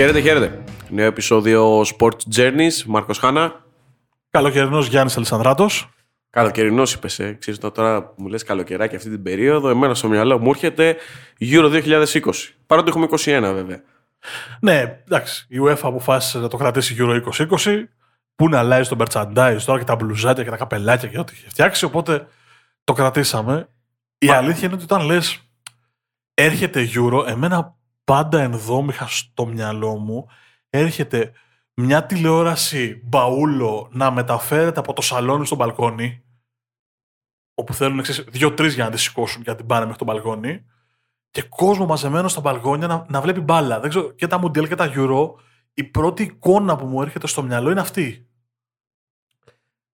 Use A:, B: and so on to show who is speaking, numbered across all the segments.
A: Χαίρετε, χαίρετε. Νέο επεισόδιο Sports Journeys, Μάρκος Χάνα.
B: Καλοκαιρινός Γιάννης Αλισανδράτος.
A: Καλοκαιρινός είπες, ε. Ξέρεις, τώρα που μου λες καλοκαιράκι αυτή την περίοδο, εμένα στο μυαλό μου έρχεται Euro 2020. Παρότι έχουμε 21 βέβαια.
B: Ναι, εντάξει. Η UEFA αποφάσισε να το κρατήσει Euro 2020. Πού να αλλάζει το merchandise τώρα και τα μπλουζάκια και τα καπελάκια και ό,τι έχει φτιάξει. Οπότε το κρατήσαμε. Η αλήθεια είναι ότι όταν λες έρχεται Euro, εμένα πάντα ενδόμηχα στο μυαλό μου έρχεται μια τηλεόραση μπαούλο να μεταφέρεται από το σαλόνι στο μπαλκόνι όπου θέλουν δύο-τρεις για να τη σηκώσουν και να την πάνε μέχρι το μπαλκόνι και κόσμο μαζεμένο στα μπαλκόνια να, να βλέπει μπάλα. Δεν ξέρω, και τα Mundial και τα Euro, η πρώτη εικόνα που μου έρχεται στο μυαλό είναι αυτή.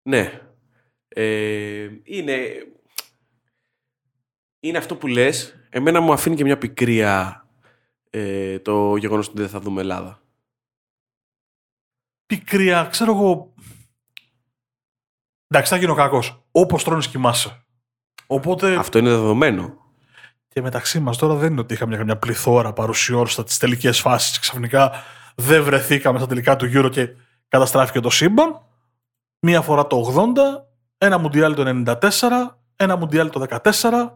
A: Ναι. Ε, είναι, είναι αυτό που λες. Εμένα μου αφήνει και μια πικρία ε, το γεγονός ότι δεν θα δούμε Ελλάδα.
B: Πικρία, ξέρω εγώ... Εντάξει, θα γίνω κακός. Όπως τρώνε, κοιμάσαι. Οπότε...
A: Αυτό είναι δεδομένο.
B: Και μεταξύ μας τώρα δεν είναι ότι είχαμε μια πληθώρα παρουσιών στι τελικές φάσεις και ξαφνικά δεν βρεθήκαμε στα τελικά του Euro και καταστράφηκε το σύμπαν. Μία φορά το 80, ένα Μουντιάλ το 94, ένα Μουντιάλ το 14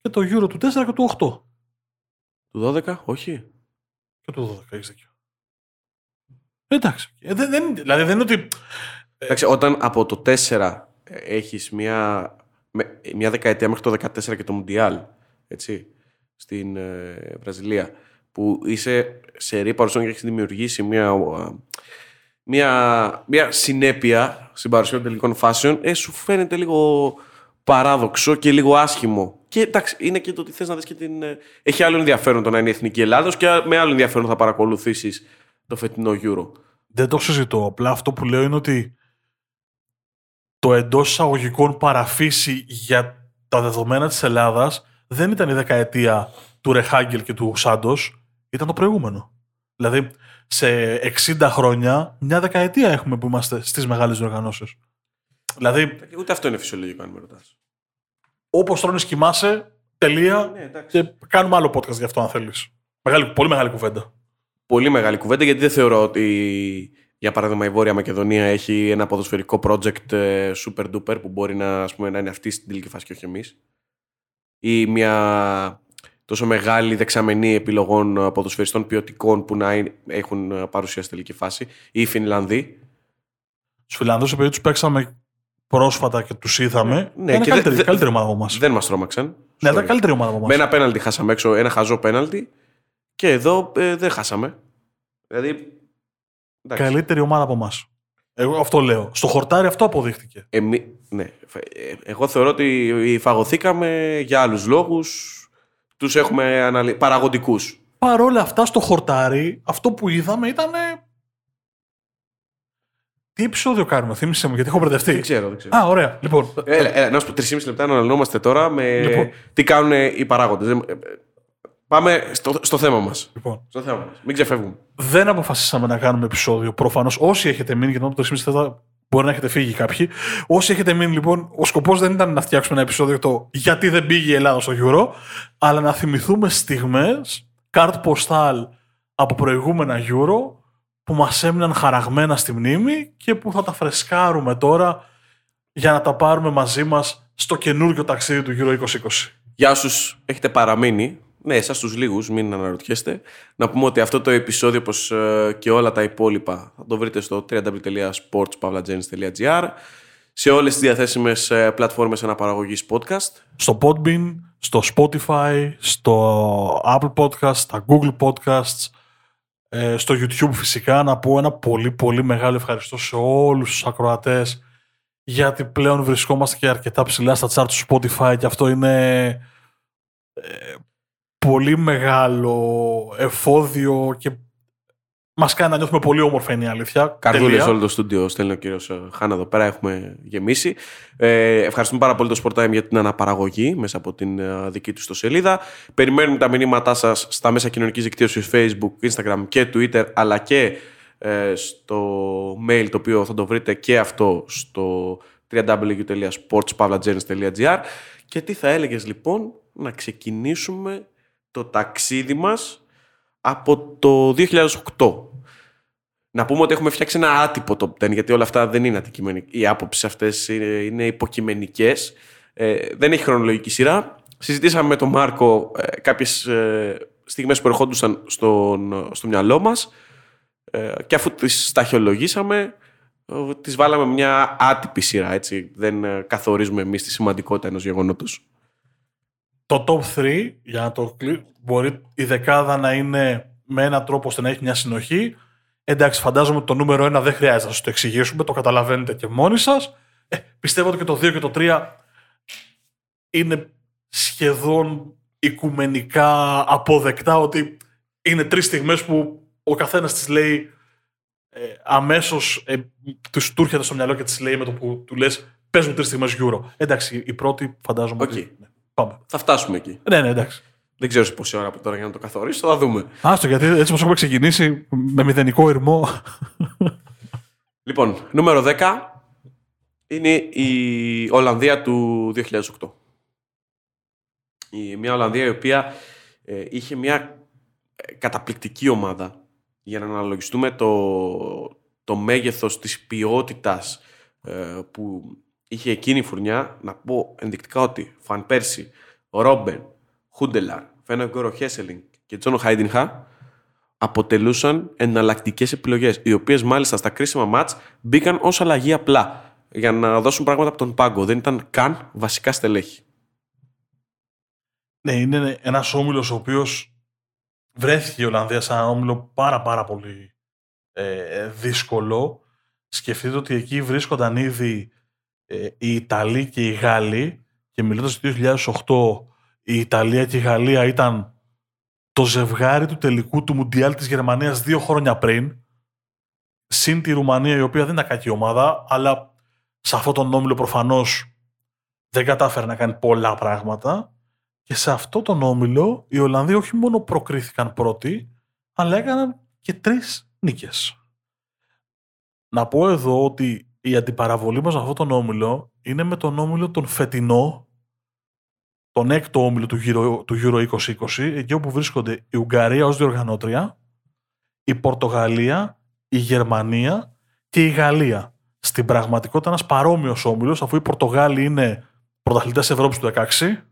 B: και το Euro του 4 και του 8.
A: Του 12, όχι.
B: Και του 12, έχεις δίκιο. Εντάξει. Ε, δεν, δεν, δηλαδή δεν είναι ότι.
A: Εντάξει, όταν από το 4 έχεις μια, μια δεκαετία μέχρι το 14 και το Μουντιάλ, έτσι, στην ε, Βραζιλία, που είσαι σε ρή παρουσιών και έχεις δημιουργήσει μια, μια, μια συνέπεια στην παρουσία των τελικών φάσεων, ε, σου φαίνεται λίγο παράδοξο και λίγο άσχημο. Και εντάξει, είναι και το ότι θες να δεις και την. Ε, έχει άλλο ενδιαφέρον το να είναι η Εθνική Ελλάδος και με άλλο ενδιαφέρον θα παρακολουθήσεις το φετινό Euro.
B: Δεν το συζητώ. Απλά αυτό που λέω είναι ότι το εντός εισαγωγικών παραφύση για τα δεδομένα της Ελλάδας δεν ήταν η δεκαετία του Ρεχάγκελ και του Σάντος, ήταν το προηγούμενο. Δηλαδή, σε 60 χρόνια, μια δεκαετία έχουμε που είμαστε στις μεγάλες διοργανώσεις. Δηλαδή.
A: Ούτε αυτό είναι φυσιολογικό, αν με ρωτάς.
B: Όπως τρώνε κοιμάσαι, τελεία. Ναι, και κάνουμε άλλο podcast γι' αυτό, αν θέλεις. Πολύ μεγάλη κουβέντα.
A: Πολύ μεγάλη κουβέντα, γιατί δεν θεωρώ ότι για παράδειγμα, η Βόρεια Μακεδονία έχει ένα ποδοσφαιρικό project ε, super duper που μπορεί να, ας πούμε, να είναι αυτή στην τελική φάση και όχι εμείς. Ή μια τόσο μεγάλη δεξαμενή επιλογών ποδοσφαιριστών ποιοτικών που να έχουν παρουσία στη τελική φάση. Ή οι Φινλανδοί.
B: Τους Φιλανδού, επειδή τους παίξαμε πρόσφατα και τους είδαμε, ναι, είναι και καλύτερη, δε, καλύτερη ομάδα από εμάς.
A: Δεν μας τρόμαξαν.
B: Ναι, ήταν καλύτερη ομάδα από εμάς.
A: Με ένα πέναλτι χάσαμε έξω, ένα χαζό πέναλτι. Και εδώ ε, δεν χάσαμε. Δηλαδή
B: Εντάξει. Καλύτερη ομάδα από εμάς. Εγώ αυτό λέω. Στο χορτάρι αυτό αποδείχτηκε.
A: Εμεί, ναι. Ε, εγώ θεωρώ ότι φαγωθήκαμε για άλλους λόγους. Τους έχουμε αναλυ... παραγωγικούς.
B: Παρ' όλα αυτά, στο χορτάρι, αυτό που είδαμε ήταν. Τι επεισόδιο κάνουμε, θύμισε μου, γιατί έχω μπερδευτεί.
A: Δεν ξέρω, δεν ξέρω.
B: Α, ωραία. Λοιπόν.
A: Έλα, έλα, να σου πω 3,5 λεπτά να αναλυνόμαστε τώρα με λοιπόν. τι κάνουν οι παράγοντες. Πάμε στο, στο θέμα μας.
B: Λοιπόν.
A: Στο θέμα μας. Μην ξεφεύγουμε.
B: Δεν αποφασίσαμε να κάνουμε επεισόδιο. Προφανώς όσοι έχετε μείνει, γιατί το σημείο μπορεί να έχετε φύγει κάποιοι. Όσοι έχετε μείνει, λοιπόν, ο σκοπός δεν ήταν να φτιάξουμε ένα επεισόδιο το γιατί δεν πήγε η Ελλάδα στο Euro, αλλά να θυμηθούμε στιγμές, κάρτ ποστάλ από προηγούμενα Euro που μας έμειναν χαραγμένα στη μνήμη και που θα τα φρεσκάρουμε τώρα για να τα πάρουμε μαζί μας στο καινούργιο ταξίδι του Euro 2020.
A: Για όσου έχετε παραμείνει, ναι, εσάς τους λίγους, μην αναρωτιέστε. Να πούμε ότι αυτό το επεισόδιο, όπως ε, και όλα τα υπόλοιπα, θα το βρείτε στο www.sportspavlagenis.gr σε όλες τις διαθέσιμες ε, πλατφόρμες αναπαραγωγής podcast.
B: Στο Podbean, στο Spotify, στο Apple Podcast, στα Google Podcasts, ε, στο YouTube φυσικά. Να πω ένα πολύ πολύ μεγάλο ευχαριστώ σε όλους τους ακροατές γιατί πλέον βρισκόμαστε και αρκετά ψηλά στα charts του Spotify και αυτό είναι πολύ μεγάλο εφόδιο και μας κάνει να νιώθουμε πολύ όμορφα είναι η αλήθεια.
A: Καρδούλες όλο το στούντιο στέλνει ο κύριος ε, Χάνα εδώ πέρα. Έχουμε γεμίσει. Ε, ευχαριστούμε πάρα πολύ το Sport για την αναπαραγωγή μέσα από την ε, δική του σελίδα. Περιμένουμε τα μηνύματά σας στα μέσα κοινωνικής δικτύωσης Facebook, Instagram και Twitter, αλλά και ε, στο mail το οποίο θα το βρείτε και αυτό στο www.sportspavlagenis.gr Και τι θα έλεγες λοιπόν να ξεκινήσουμε το ταξίδι μας από το 2008. Να πούμε ότι έχουμε φτιάξει ένα άτυπο top 10, γιατί όλα αυτά δεν είναι αντικειμενικά. Οι άποψεις αυτές είναι, είναι υποκειμενικές. Ε, δεν έχει χρονολογική σειρά. Συζητήσαμε με τον Μάρκο ε, κάποιες ε, στιγμές που ερχόντουσαν στον, στο μυαλό μας. Ε, και αφού τις σταχυολογήσαμε, ε, τις βάλαμε μια άτυπη σειρά. Έτσι. Δεν ε, καθορίζουμε εμείς τη σημαντικότητα ενός γεγονότος.
B: Το top 3, για να το κλείσω, μπορεί η δεκάδα να είναι με έναν τρόπο ώστε να έχει μια συνοχή. Εντάξει, φαντάζομαι ότι το νούμερο 1 δεν χρειάζεται να σας το εξηγήσουμε, το καταλαβαίνετε και μόνοι σας. Ε, πιστεύω ότι και το 2 και το 3 είναι σχεδόν οικουμενικά αποδεκτά ότι είναι τρεις στιγμές που ο καθένας τις λέει ε, αμέσως ε, τους του έρχεται στο μυαλό και τις λέει με το που του λες πες μου τρεις στιγμές Euro. Εντάξει, η πρώτη φαντάζομαι
A: okay.
B: ότι... Ναι, πάμε.
A: Θα φτάσουμε εκεί.
B: Ναι, ναι, εντάξει.
A: Δεν ξέρω σε πόση ώρα από τώρα για να το καθορίσω, θα δούμε.
B: Άστο, γιατί έτσι όπως έχουμε ξεκινήσει με μηδενικό ηρμό.
A: Λοιπόν, νούμερο 10 είναι η Ολλανδία του 2008. Η, μια Ολλανδία η οποία ε, είχε μια ε, καταπληκτική ομάδα για να αναλογιστούμε το, το μέγεθος της ποιότητας ε, που είχε εκείνη η φουρνιά. Να πω ενδεικτικά ότι Φαν Πέρσι, Ρόμπεν, Χούντελαρ, Φένο Χέσελινγκ και Τζόνο Χάιντινχα αποτελούσαν εναλλακτικές επιλογές, οι οποίες μάλιστα στα κρίσιμα μάτς μπήκαν ως αλλαγή απλά για να δώσουν πράγματα από τον πάγκο. Δεν ήταν καν βασικά στελέχη.
B: Ναι, είναι ένας όμιλος ο οποίος βρέθηκε η Ολλανδία σαν ένα όμιλο πάρα πάρα πολύ ε, δύσκολο. Σκεφτείτε ότι εκεί βρίσκονταν ήδη ε, οι Ιταλοί και οι Γάλλοι και μιλώντας το 2008 η Ιταλία και η Γαλλία ήταν το ζευγάρι του τελικού του Μουντιάλ της Γερμανίας δύο χρόνια πριν συν τη Ρουμανία η οποία δεν ήταν κακή ομάδα αλλά σε αυτόν τον όμιλο προφανώς δεν κατάφερε να κάνει πολλά πράγματα και σε αυτό τον όμιλο οι Ολλανδοί όχι μόνο προκρίθηκαν πρώτοι, αλλά έκαναν και τρεις νίκες. Να πω εδώ ότι η αντιπαραβολή μας σε αυτόν τον όμιλο είναι με τον όμιλο τον φετινό, τον έκτο όμιλο του Euro, του Euro 2020, εκεί όπου βρίσκονται η Ουγγαρία ως διοργανώτρια, η Πορτογαλία, η Γερμανία και η Γαλλία. Στην πραγματικότητα ένας παρόμοιος όμιλος, αφού οι Πορτογάλοι είναι πρωταθλητές Ευρώπης του 16,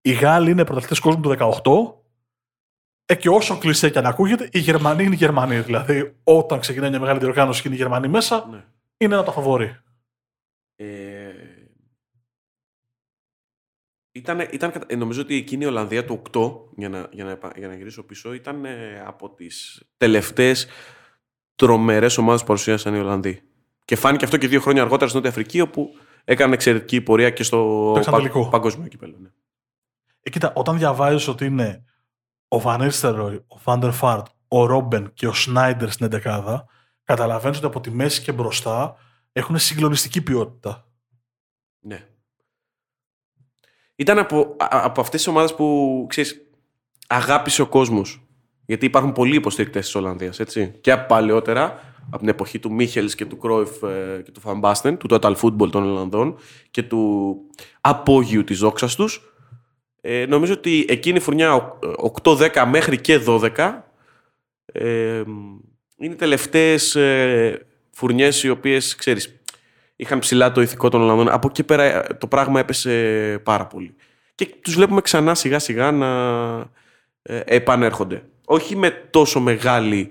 B: οι Γάλλοι είναι πρωταθλητές κόσμου του 18. Ε, και όσο κλεισέ και αν ακούγεται, οι Γερμανοί είναι οι Γερμανοί. Δηλαδή, όταν ξεκινάει μια μεγάλη διοργάνωση και είναι οι Γερμανοί μέσα, ναι. είναι ένα το φαβόρι. Ε,
A: ήταν, ήταν, ε, νομίζω ότι εκείνη η Ολλανδία του 8, για να, για να, για να γυρίσω πίσω, ήταν ε, από τις τελευταίες τρομερές ομάδες που παρουσίασαν οι Ολλανδοί. Και φάνηκε αυτό και δύο χρόνια αργότερα στην Νότια Αφρική, όπου έκανε εξαιρετική πορεία και στο πα, παγκόσμιο κύπελο. Ναι.
B: Ε, κοίτα, όταν διαβάζεις ότι είναι ο Βανίστεροι, ο Φάντερ Φάρτ, ο Ρόμπεν και ο Σνάιντερ στην 11 καταλαβαίνεις ότι από τη μέση και μπροστά έχουν συγκλονιστική ποιότητα.
A: Ναι. Ήταν από, από αυτές τις ομάδες που, ξέρεις, αγάπησε ο κόσμος. Γιατί υπάρχουν πολλοί υποστηρικτές της Ολλανδίας, έτσι. Και από παλαιότερα, από την εποχή του Μίχελς και του Κρόιφ ε, και του Φαμπάστεν, του Total Football των Ολλανδών και του απόγειου της δόξας τους, ε, νομίζω ότι εκείνη η φουρνιά 8-10 μέχρι και 12 ε, είναι οι τελευταίες ε, φουρνιές οι οποίες, ξέρεις, είχαν ψηλά το ηθικό των Ολλανδών. Από εκεί πέρα ε, το πράγμα έπεσε πάρα πολύ. Και τους βλέπουμε ξανά σιγά σιγά να ε, επανέρχονται. Όχι με τόσο μεγάλη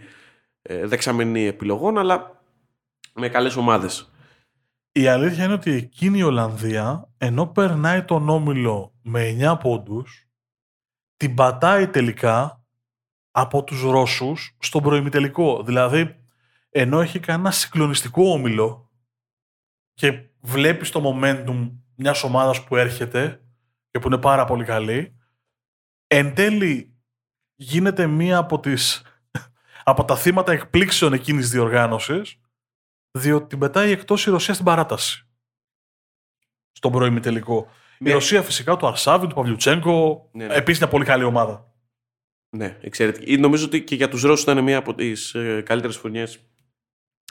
A: ε, δεξαμενή επιλογών, αλλά με καλές ομάδες.
B: Η αλήθεια είναι ότι εκείνη η Ολλανδία, ενώ περνάει τον Όμιλο με 9 πόντους, την πατάει τελικά από τους Ρώσους στον προημιτελικό. Δηλαδή, ενώ έχει κάνει ένα συγκλονιστικό Όμιλο και βλέπεις το momentum μιας ομάδας που έρχεται και που είναι πάρα πολύ καλή, εν τέλει γίνεται μία από, τις, από τα θύματα εκπλήξεων εκείνης της διοργάνωσης διότι την πετάει εκτός η Ρωσία στην παράταση. Στον πρώιμη τελικό. Η Ρωσία φυσικά, του Αρσάβιν, του Παυλιουτσέγκο, ναι, ναι. επίσης μια πολύ καλή ομάδα.
A: Ναι, εξαιρετική. Νομίζω ότι και για τους Ρώσους ήταν μια από τις ε, καλύτερες φωνιέ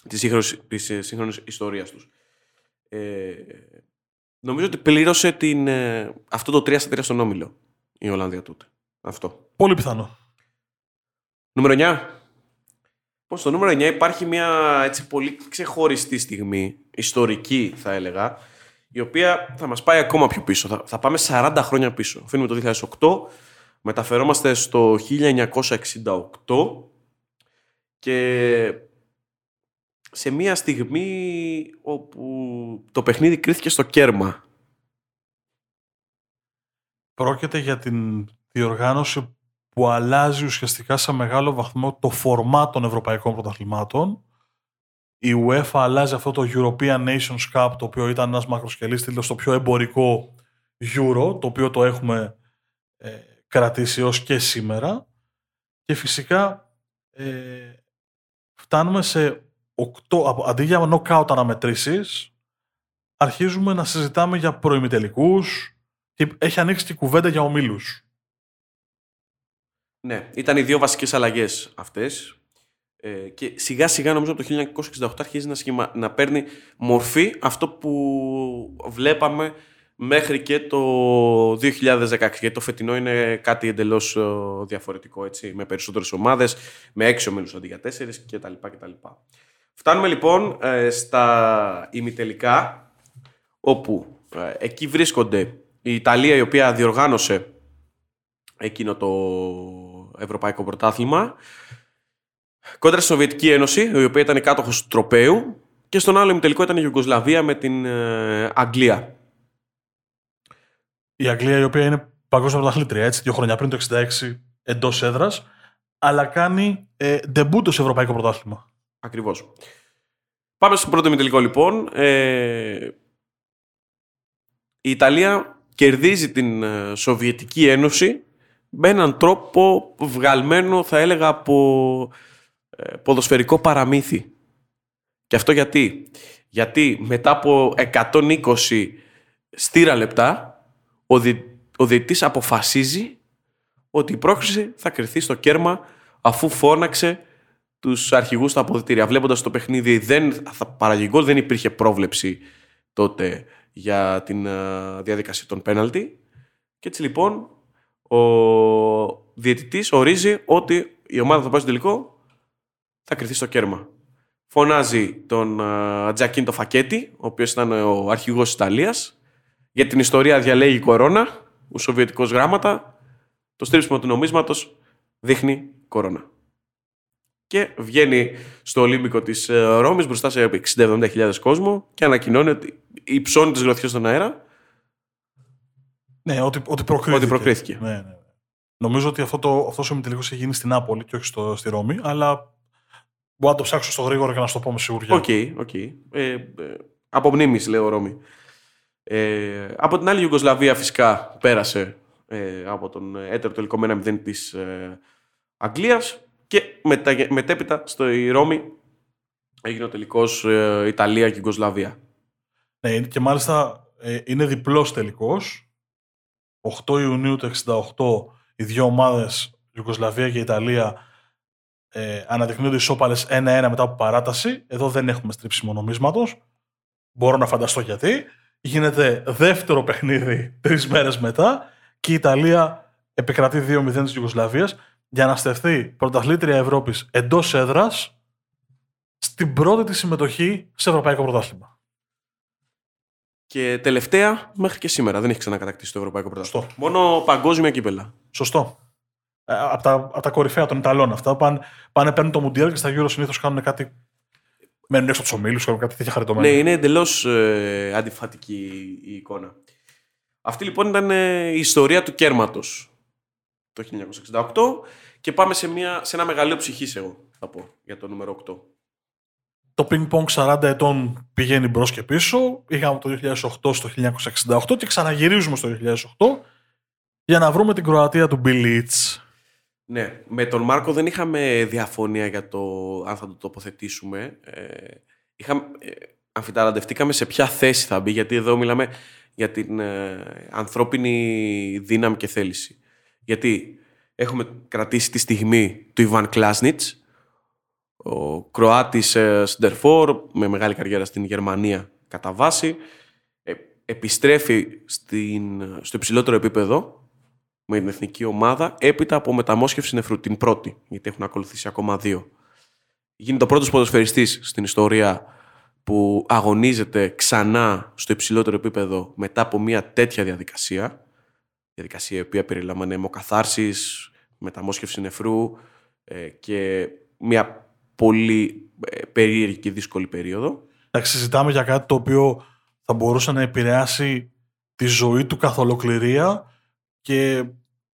A: της σύγχρονης ιστορίας τους. Ε, νομίζω ότι πλήρωσε την, ε, αυτό το 3 στα 3 στον Όμιλο η Ολλανδία τότε. Αυτό.
B: Πολύ πιθανό.
A: Νούμερο 9. Λοιπόν, στο νούμερο 9 υπάρχει μια έτσι πολύ ξεχωριστή στιγμή, ιστορική θα έλεγα, η οποία θα μας πάει ακόμα πιο πίσω. Θα, θα πάμε 40 χρόνια πίσω. Αφήνουμε το 2008, μεταφερόμαστε στο 1968 και σε μια στιγμή όπου το παιχνίδι κρίθηκε στο κέρμα.
B: Πρόκειται για την διοργάνωση που αλλάζει ουσιαστικά σε μεγάλο βαθμό το φορμά των ευρωπαϊκών πρωταθλημάτων. Η UEFA αλλάζει αυτό το European Nations Cup, το οποίο ήταν ένας μακροσκελής τίτλος, το πιο εμπορικό Euro, το οποίο το έχουμε ε, κρατήσει ως και σήμερα. Και φυσικά ε, φτάνουμε σε 8, αντί για knockout αναμετρήσεις, αρχίζουμε να συζητάμε για προημιτελικούς και έχει ανοίξει και κουβέντα για ομίλους.
A: Ναι, ήταν οι δύο βασικές αλλαγές αυτές. Ε, και σιγά σιγά νομίζω από το 1968 αρχίζει να, σχημα... να παίρνει μορφή αυτό που βλέπαμε μέχρι και το 2016 γιατί το φετινό είναι κάτι εντελώς ε, διαφορετικό έτσι, με περισσότερες ομάδες, με έξι ομίλους αντί για τέσσερις κτλ. κτλ. Φτάνουμε λοιπόν ε, στα ημιτελικά όπου ε, εκεί βρίσκονται η Ιταλία η οποία διοργάνωσε εκείνο το Ευρωπαϊκό Πρωτάθλημα κόντρα στη Σοβιετική Ένωση η οποία ήταν κάτοχος του τροπέου και στον άλλο ημιτελικό ήταν η Ιουγκοσλαβία με την Αγγλία.
B: Η Αγγλία η οποία είναι παγκόσμια πρωταθλήτρια, έτσι, δύο χρόνια πριν το 1966 εντός έδρας, αλλά κάνει ε, ντεμπούτο σε Ευρωπαϊκό Πρωτάθλημα.
A: Ακριβώς. Πάμε στο πρώτο ημιτελικό λοιπόν. Ε, η Ιταλία κερδίζει την ε, Σοβιετική Ένωση με έναν τρόπο βγαλμένο θα έλεγα από ε, ποδοσφαιρικό παραμύθι. Και αυτό γιατί; Γιατί μετά από 120 στήρα λεπτά ο, δι, ο διετής αποφασίζει ότι η πρόκριση θα κρυθεί στο κέρμα αφού φώναξε τους αρχηγούς στα αποδητήρια. Βλέποντας το παιχνίδι δεν, θα δεν υπήρχε πρόβλεψη τότε για την διαδικασία των πέναλτι. Και έτσι λοιπόν ο διαιτητής ορίζει ότι η ομάδα θα πάει στο τελικό θα κρυθεί στο κέρμα. Φωνάζει τον Τζακίντο Φακέτη, ο οποίος ήταν ο αρχηγός της Ιταλίας, για την ιστορία διαλέγει κορώνα, ο Σοβιετικός γράμματα, το στρίψιμο του νομίσματος δείχνει κορώνα. Και βγαίνει στο Ολύμπικο της ε, Ρώμης μπροστά σε 60-70 κόσμο και ανακοινώνει ότι υψώνει τις γροθιές στον αέρα.
B: Ναι, ότι, ότι προκρίθηκε.
A: Ότι προκρίθηκε.
B: Ναι, ναι. Νομίζω ότι αυτό το, αυτός ο ημιτελικός έχει γίνει στην Νάπολη και όχι στο, στη Ρώμη, αλλά μπορώ να το ψάξω στο γρήγορο και να σου το πω με σιγουριά.
A: OK, okay, okay. ε, ε, από μνήμης, λέω Ρώμη. Ε, από την άλλη, η Ιουγκοσλαβία φυσικά πέρασε ε, από τον έτερο τελικό με 1-0 της ε, Αγγλίας και μετα, μετέπειτα στο Ρώμη έγινε ο τελικός ε, Ιταλία και Ιουγκοσλαβία.
B: Ναι, και μάλιστα ε, είναι διπλός τελικός. 8 Ιουνίου του 1968 οι δύο ομάδες, Ιουγκοσλαβία και Ιταλία, ε, αναδεικνύονται ισόπαλες 1-1 μετά από παράταση. Εδώ δεν έχουμε στρίψιμο νομίσματος. Μπορώ να φανταστώ γιατί γίνεται δεύτερο παιχνίδι τρεις μέρες μετά και η Ιταλία επικρατεί 2-0 της Ιουγκοσλαβίας για να στεφθεί πρωταθλήτρια Ευρώπης εντός έδρας στην πρώτη της συμμετοχή σε Ευρωπαϊκό Πρωτάθλημα.
A: Και τελευταία, μέχρι και σήμερα δεν έχει ξανακατακτήσει το Ευρωπαϊκό Πρωτάθλημα. Μόνο παγκόσμια κύπελα.
B: Σωστό. Ε, από τα, από τα κορυφαία των Ιταλών αυτά. Πάνε, πάνε παίρνουν το Μουντιάλ και στα Euro συνήθως κάνουν κάτι μένουν έξω από τους ομίλους, κάτι τέτοια χαριτωμένα.
A: Ναι, είναι εντελώς ε, αντιφατική η εικόνα. Αυτή λοιπόν ήταν ε, η ιστορία του κέρματος το 1968 και πάμε σε, μια, σε ένα μεγαλείο ψυχής, εγώ θα πω, για το νούμερο 8.
B: Το ping-pong 40 ετών πηγαίνει μπρος και πίσω. Είχαμε το 2008 στο 1968 και ξαναγυρίζουμε στο 2008 για να βρούμε την Κροατία του Bill Leeds.
A: Ναι, με τον Μάρκο δεν είχαμε διαφωνία για το αν θα το τοποθετήσουμε. Ε, είχαμε, ε, αμφιταραντευτήκαμε σε ποια θέση θα μπει, γιατί εδώ μιλάμε για την ε, ανθρώπινη δύναμη και θέληση. Γιατί έχουμε κρατήσει τη στιγμή του Ιβάν Κλάσνιτς, ο Κροάτης ε, Σντερφόρ, με μεγάλη καριέρα στην Γερμανία κατά βάση, ε, επιστρέφει στην, στο υψηλότερο επίπεδο με την εθνική ομάδα έπειτα από μεταμόσχευση νεφρού, την πρώτη, γιατί έχουν ακολουθήσει ακόμα δύο. Γίνεται ο πρώτος ποδοσφαιριστής στην ιστορία που αγωνίζεται ξανά στο υψηλότερο επίπεδο μετά από μια τέτοια διαδικασία. Διαδικασία η οποία περιλαμβάνει αιμοκαθάρσεις, μεταμόσχευση νεφρού ε, και μια πολύ ε, περίεργη και δύσκολη περίοδο.
B: Εντάξει, συζητάμε για κάτι το οποίο θα μπορούσε να επηρεάσει τη ζωή του καθ' ολοκληρία και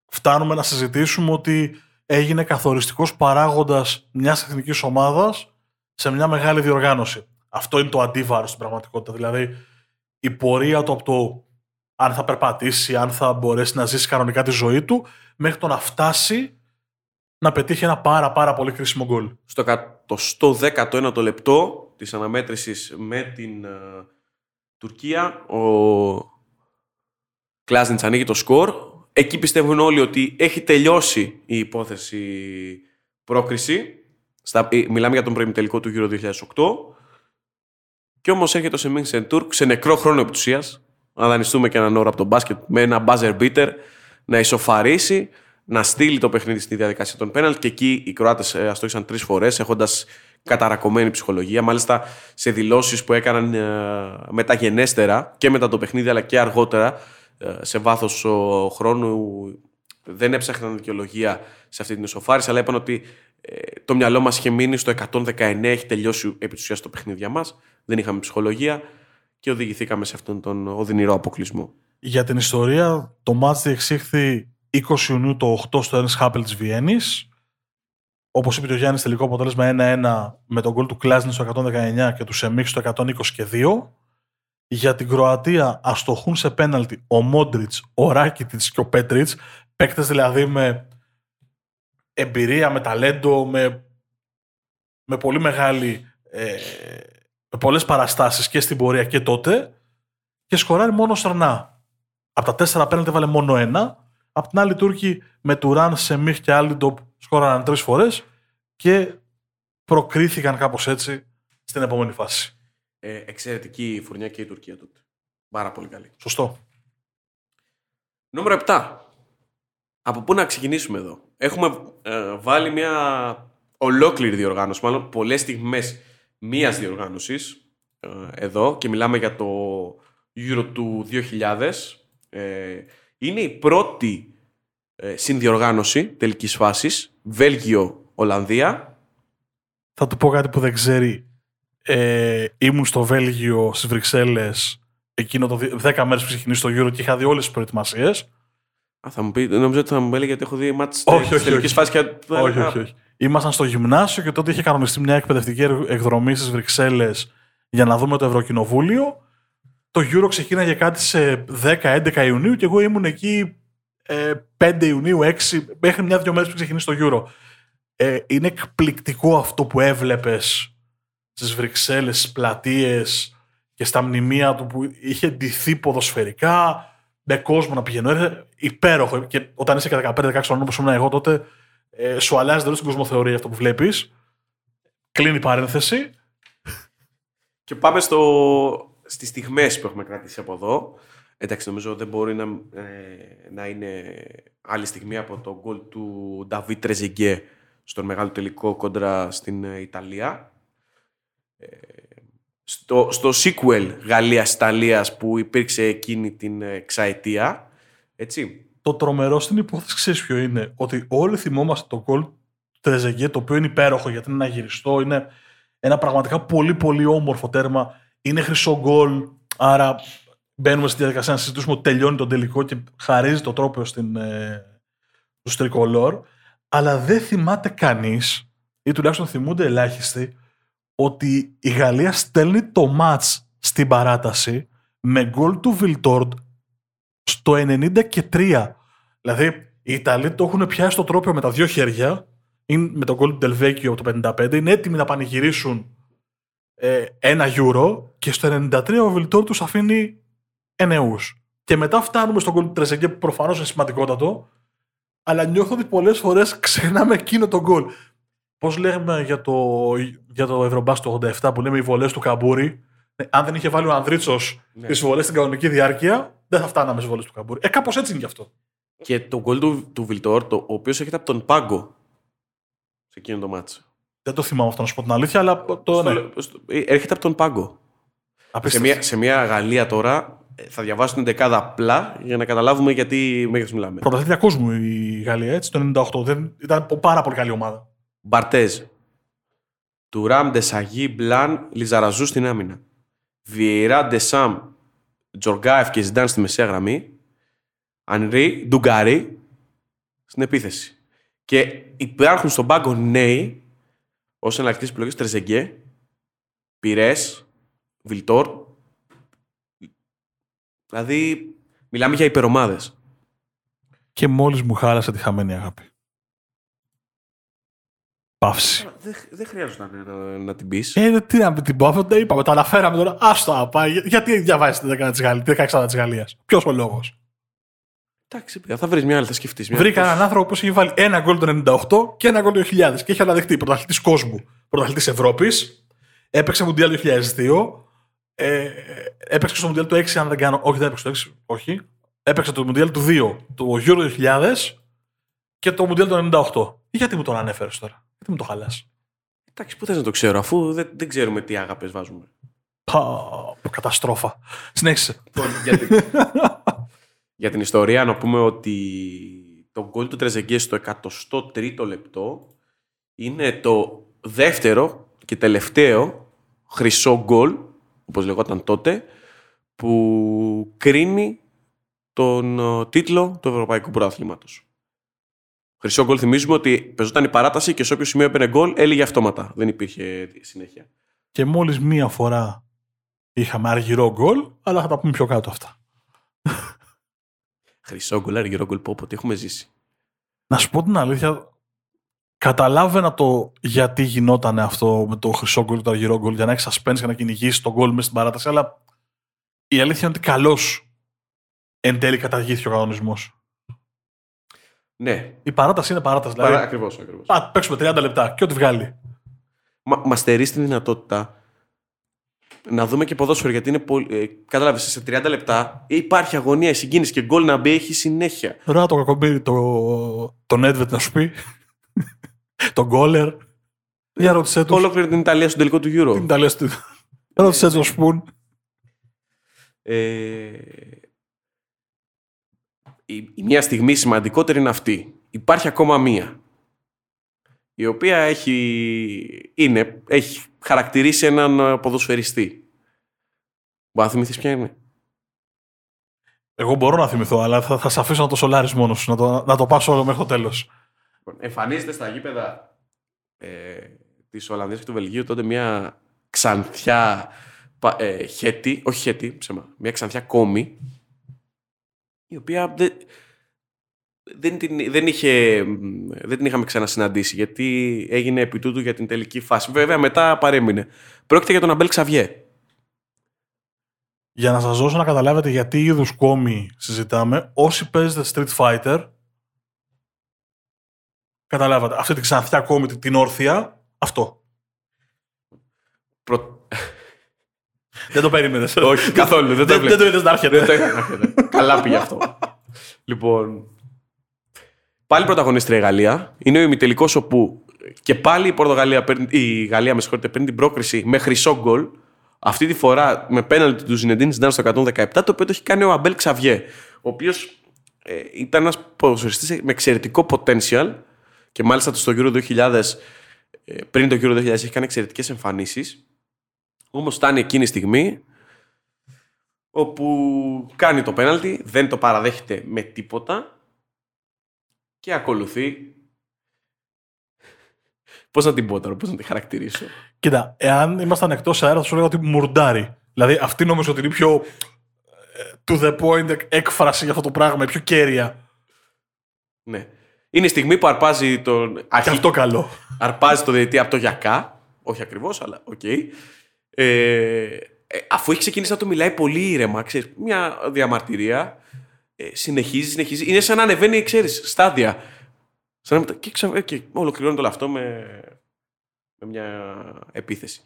B: φτάνουμε να συζητήσουμε ότι έγινε καθοριστικός παράγοντας μιας εθνικής ομάδας σε μια μεγάλη διοργάνωση. Αυτό είναι το αντίβαρο στην πραγματικότητα. Δηλαδή, η πορεία του από το αν θα περπατήσει, αν θα μπορέσει να ζήσει κανονικά τη ζωή του, μέχρι το να φτάσει να πετύχει ένα πάρα πάρα πολύ κρίσιμο γκολ.
A: Στο 119ο λεπτό της αναμέτρησης με την uh, Τουρκία, ο Κλάσνιτς ανοίγει το σκορ. Εκεί πιστεύουν όλοι ότι έχει τελειώσει η υπόθεση πρόκριση. Στα, ε, μιλάμε για τον προημιτελικό του Euro 2008. Και όμως έρχεται ο Σεμίν Σεντούρκ σε νεκρό χρόνο επιτουσία. Να δανειστούμε και έναν όρο από τον μπάσκετ με ένα buzzer beater να ισοφαρίσει, να στείλει το παιχνίδι στη διαδικασία των πέναλτ. Και εκεί οι Κροάτες αστόχησαν τρεις φορές, έχοντας καταρακωμένη ψυχολογία. Μάλιστα σε δηλώσεις που έκαναν ε, μεταγενέστερα και μετά το παιχνίδι, αλλά και αργότερα, ε, σε βάθος χρόνου, δεν έψαχναν δικαιολογία σε αυτή την ισοφάριση, αλλά είπαν ότι ε, το μυαλό μας είχε μείνει στο 119, έχει τελειώσει επί της το παιχνίδι για μας, δεν είχαμε ψυχολογία και οδηγηθήκαμε σε αυτόν τον οδυνηρό αποκλεισμό.
B: Για την ιστορία, το μάτς διεξήχθη 20 Ιουνίου το 8 στο Ernst Happel της Βιέννης. Όπως είπε ο Γιάννης, τελικό αποτέλεσμα 1-1 με τον γκολ του Κλάσνη στο 119 και του Σεμίξ στο 122. Για την Κροατία αστοχούν σε πέναλτι ο Μόντριτς, ο Ράκιτιτς και ο Πέτριτς, παίκτες δηλαδή με εμπειρία, με ταλέντο, με, με πολύ μεγάλη. Ε, με πολλές παραστάσεις και στην πορεία και τότε και σκοράρει μόνο στρανά. Από τα τέσσερα πέναλτι έβαλε μόνο ένα. Απ' την άλλη οι Τούρκοι με Τουράν, Σεμίχ και Άλιντοπ σκόραραν τρεις φορές και προκρίθηκαν κάπως έτσι στην επόμενη φάση.
A: Ε, εξαιρετική η φουρνιά και η Τουρκία τότε. Πάρα πολύ καλή.
B: Σωστό.
A: Νούμερο 7. Από πού να ξεκινήσουμε εδώ; Έχουμε ε, βάλει μια ολόκληρη διοργάνωση, μάλλον πολλές στιγμές μίας διοργάνωσης ε, εδώ και μιλάμε για το Euro του 2000. Ε, είναι η πρώτη ε, συνδιοργάνωση τελικής φάσης, Βέλγιο-Ολλανδία.
B: Θα του πω κάτι που δεν ξέρει. Ε, ήμουν στο Βέλγιο, στις Βρυξέλλες, εκείνο το 10 μέρες που ξεκινήσει το Euro και είχα δει όλες τις προετοιμασίες.
A: Α, θα μου πει, νομίζω ότι θα μου έλεγε ότι έχω δει μάτς
B: όχι, όχι,
A: τελικής φάσης και...
B: Όχι, όχι, όχι. Ήμασταν στο γυμνάσιο και τότε είχε κανονιστεί μια εκπαιδευτική εκδρομή στις Βρυξέλλες για να δούμε το Ευρωκοινοβούλιο. Το Euro ξεκίναγε κάτι σε 10-11 Ιουνίου και εγώ ήμουν εκεί ε, 5 Ιουνίου, 6, μέχρι μια-δυο μέρες που ξεκινήσει το Euro. Ε, είναι εκπληκτικό αυτό που έβλεπες στις Βρυξέλλες, στις πλατείες και στα μνημεία του που είχε ντυθεί ποδοσφαιρικά, με κόσμο να πηγαίνω. υπέροχο. Και όταν είσαι και 15-16 χρόνια όπως ήμουν εγώ τότε, ε, σου αλλάζει τελείως την κοσμοθεωρία αυτό που βλέπεις. Κλείνει η παρένθεση.
A: Και πάμε στο, στις στιγμές που έχουμε κρατήσει από εδώ. Εντάξει, νομίζω δεν μπορεί να, ε, να είναι άλλη στιγμή από το γκολ του Νταβίτ Τρεζεγκέ στον μεγάλο τελικό κόντρα στην ε, Ιταλία. Ε, στο, στο sequel Γαλλίας-Ιταλίας που υπήρξε εκείνη την εξαετία. Έτσι.
B: Το τρομερό στην υπόθεση ξέρεις ποιο είναι; Ότι όλοι θυμόμαστε το γκολ του Τρεζεγκέ, το οποίο είναι υπέροχο γιατί είναι ένα γυριστό, είναι ένα πραγματικά πολύ πολύ όμορφο τέρμα. Είναι χρυσό γκολ, άρα μπαίνουμε στη διαδικασία να συζητήσουμε ότι τελειώνει τον τελικό και χαρίζει το τρόπο στην, ε, στους τρικολόρ. Αλλά δεν θυμάται κανείς, ή τουλάχιστον θυμούνται ελάχιστοι, ότι η Γαλλία στέλνει το μάτς στην παράταση με γκολ του Βιλτόρντ στο 93. Δηλαδή, οι Ιταλοί το έχουν πιάσει στο τρόπο με τα δύο χέρια, είναι με τον γκολ του Ντελβέκιο από το 55, είναι έτοιμοι να πανηγυρίσουν ε, ένα euro και στο 93 ο Βιλτόρντ τους αφήνει ενεούς. Και μετά φτάνουμε στον γκολ του Τρεσεγκέ που προφανώς είναι σημαντικότατο, αλλά νιώθω ότι πολλές φορές ξεχνάμε εκείνο το γκολ. Πώς λέγαμε για το, για το Ευρωμπάς το 87 που λέμε οι βολές του Καμπούρη. Ε, αν δεν είχε βάλει ο Ανδρίτσος ναι. τις βολέ στην κανονική διάρκεια, δεν θα φτάναμε στις βολέ του Καμπούρη. Ε, κάπως έτσι είναι γι' αυτό.
A: Και το γκολ του, του Βιλτόρ, το, ο οποίος έρχεται από τον Πάγκο σε εκείνο το μάτσο.
B: Δεν το θυμάμαι αυτό να σου πω την αλήθεια, αλλά το ναι.
A: Στο- στο- ε, έρχεται από τον Πάγκο. Σε
B: Απίστευτο.
A: μια, σε μια Γαλλία τώρα ε, θα διαβάσω την δεκάδα απλά για να καταλάβουμε γιατί μέγεθος μιλάμε.
B: Πρωταθλήτρια κόσμου η Γαλλία, έτσι, το 98. Δεν, ήταν πάρα πολύ καλή ομάδα.
A: Μπαρτέζ. Τουράμ, Ντεσαγί, Μπλαν, Λιζαραζού στην άμυνα. Βιερά, Ντεσάμ, Τζοργάεφ και Ζιντάν στη μεσαία γραμμή. Ανρί, Ντουγκάρι στην επίθεση. Και υπάρχουν στον πάγκο νέοι ως εναλλακτικές επιλογές Τρεζεγκέ, Πυρές, Βιλτόρ. Δηλαδή, μιλάμε για υπερομάδες.
B: Και μόλις μου χάλασε τη χαμένη αγάπη. Παύση.
A: Δεν, δεν χρειάζεται να, να, να την πεις.
B: Ε, τι να την πω, αυτό το είπαμε, το αναφέραμε τώρα. Άστο να πάει. Γιατί διαβάζεις της 10 τη Γαλλία, 16 της Γαλλίας; Ποιος ο λόγος;
A: Εντάξει, παιδιά, θα βρεις μια άλλη, θα σκεφτείς.
B: Βρήκα έναν άνθρωπο που έχει βάλει ένα γκολ το 98 και ένα γκολ το 2000 και έχει αναδεχτεί πρωταθλητής κόσμου, πρωταθλητής Ευρώπης. Έπαιξε Μουντιάλ 2002. Ε, έπαιξε στο Μουντιάλ του 6, αν δεν κάνω. Όχι, δεν έπαιξε το 6. Όχι. Έπαιξε το Μουντιάλ του 2, το Euro 2000 και το Μουντιάλ του 98. Γιατί μου τον ανέφερες τώρα, Γιατί μου το χαλάς;
A: Εντάξει, πού θες να το ξέρω, αφού δεν, δεν ξέρουμε τι αγάπε βάζουμε.
B: Καταστρόφα. Συνέχισε.
A: για, την, για την ιστορία, να πούμε ότι το γκολ του Τρεζεγκέ στο 103ο λεπτό είναι το δεύτερο και τελευταίο χρυσό γκολ, όπως λεγόταν τότε, που κρίνει τον ε, τίτλο του Ευρωπαϊκού Πρωταθλήματος. Χρυσό γκολ θυμίζουμε ότι παίζονταν η παράταση και σε όποιο σημείο έπαιρνε γκολ έλεγε αυτόματα. Δεν υπήρχε συνέχεια.
B: Και μόλις μία φορά είχαμε αργυρό γκολ, αλλά θα τα πούμε πιο κάτω αυτά.
A: Χρυσό γκολ, αργυρό γκολ, πω, πω, τι έχουμε ζήσει.
B: Να σου πω την αλήθεια, καταλάβαινα το γιατί γινόταν αυτό με το χρυσό γκολ και το αργυρό γκολ για να έχει suspense και να κυνηγήσεις τον γκολ μέσα στην παράταση, αλλά η αλήθεια είναι ότι καλώς εν τέλει καταργήθηκε ο κανονισμός.
A: Ναι,
B: Η παράταση είναι παράταση. Δηλαδή,
A: Παρά, ακριβώς, ακριβώς.
B: α, παίξουμε 30 λεπτά και ό,τι βγάλει.
A: Μα, μας στερεί την δυνατότητα να δούμε και ποδόσφαιρο γιατί είναι πολύ. Ε, Κατάλαβες, σε 30 λεπτά υπάρχει αγωνία, η συγκίνηση και γκολ να μπει έχει συνέχεια.
B: Ρώτα το κακομπίρι, το, τον Nedved να σου πει. τον Γκόλερ. Για ρώτησέ τους.
A: Ολόκληρη την Ιταλία στον τελικό του Euro.
B: Την Ιταλία του. Ρώτησέ τους να σου πούν.
A: Ε, η, η μια στιγμή σημαντικότερη είναι αυτή. Υπάρχει ακόμα μία. Η οποία έχει, είναι, έχει χαρακτηρίσει έναν ε, ποδοσφαιριστή. Μπορεί να θυμηθείς ποια είναι;
B: Εγώ μπορώ να θυμηθώ, αλλά θα, θα σε αφήσω να το σολάρεις μόνος σου, να το, να το πας όλο μέχρι το τέλος.
A: Λοιπόν, εμφανίζεται στα γήπεδα ε, της Ολλανδίας και του Βελγίου τότε μια ξανθιά πα- ε, χέτη, όχι χέτη, ψέμα, μια ξανθιά κόμη, η οποία δεν, δεν, την, δεν, είχε, μ, δεν την είχαμε ξανασυναντήσει γιατί έγινε επί τούτου για την τελική φάση. Βέβαια μετά παρέμεινε. Πρόκειται για τον Αμπέλ Ξαβιέ.
B: Για να σας δώσω να καταλάβετε γιατί είδους κόμι συζητάμε, όσοι παίζετε Street Fighter, καταλάβατε. Αυτή την ξανθιά κόμι, την- την όρθια, αυτό.
A: Προ...
B: Δεν το περίμενες.
A: όχι, καθόλου. Δεν το
B: δεν, δεν
A: έβλεπα.
B: το είδες να έρχεται.
A: Δεν το είχα να έρχεται. Καλά πήγε αυτό. λοιπόν. Πάλι πρωταγωνίστρια η Γαλλία. Είναι ο ημιτελικός όπου και πάλι η, Πορτογαλία, παίρνει- η Γαλλία με συγχωρείτε, παίρνει την πρόκριση με χρυσό γκολ. Αυτή τη φορά με πέναλτι του Ζινεντίν Ζιντάν στο 117, το οποίο το έχει κάνει ο Αμπέλ Ξαβιέ. Ο οποίος ε, ήταν ένας ποδοσφαιριστής με εξαιρετικό potential και μάλιστα στο Euro 2000, ε, πριν το Euro 2000, έχει κάνει εξαιρετικές εμφανίσεις. Όμως φτάνει εκείνη η στιγμή όπου κάνει το πέναλτι, δεν το παραδέχεται με τίποτα και ακολουθεί. Πώς να την πω τώρα, πώς να τη χαρακτηρίσω.
B: Κοίτα, εάν ήμασταν εκτός αέρα, θα σου 'λεγα ότι μουντάρει. Δηλαδή, αυτή νομίζω ότι είναι η πιο ε, to the point έκφραση για αυτό το πράγμα, η πιο καίρια.
A: Ναι. Είναι η στιγμή που αρπάζει τον.
B: Και
A: αρχι-
B: αυτό καλό.
A: αρπάζει το διαιτητή από το γιακά. Όχι ακριβώς, αλλά οκ. Ε, ε, αφού έχει ξεκινήσει να του μιλάει πολύ ήρεμα, ξέρεις, μια διαμαρτυρία, ε, συνεχίζει, συνεχίζει. Είναι σαν να ανεβαίνει, ξέρεις, στάδια. Σαν να, και, ξα, ε, και ολοκληρώνει όλο αυτό με, με μια επίθεση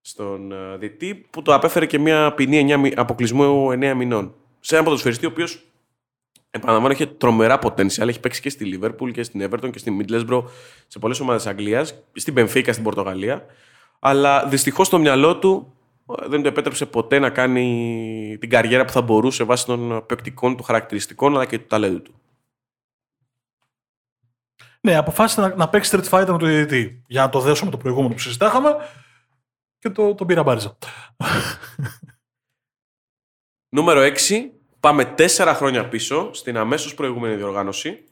A: στον ε, διαιτητή που το απέφερε και μια ποινή 9, μη- αποκλεισμού 9 μηνών. Σε έναν ποδοσφαιριστή ο οποίος επαναλαμβάνω, είχε τρομερά potential. Έχει παίξει και στη Liverpool και στην Everton και στη Middlesbrough σε πολλές ομάδες Αγγλίας, στην Benfica στην Πορτογαλία. Αλλά δυστυχώς στο μυαλό του ε, δεν του επέτρεψε ποτέ να κάνει την καριέρα που θα μπορούσε βάσει των παικτικών του χαρακτηριστικών αλλά και του ταλέντου του.
B: Ναι, αποφάσισε να, να παίξει Street Fighter με το διαιτητή. Για να το δέσουμε το προηγούμενο που συζητάγαμε και το, το πήρα μπάριζα.
A: Νούμερο 6. Πάμε τέσσερα χρόνια πίσω στην αμέσως προηγούμενη διοργάνωση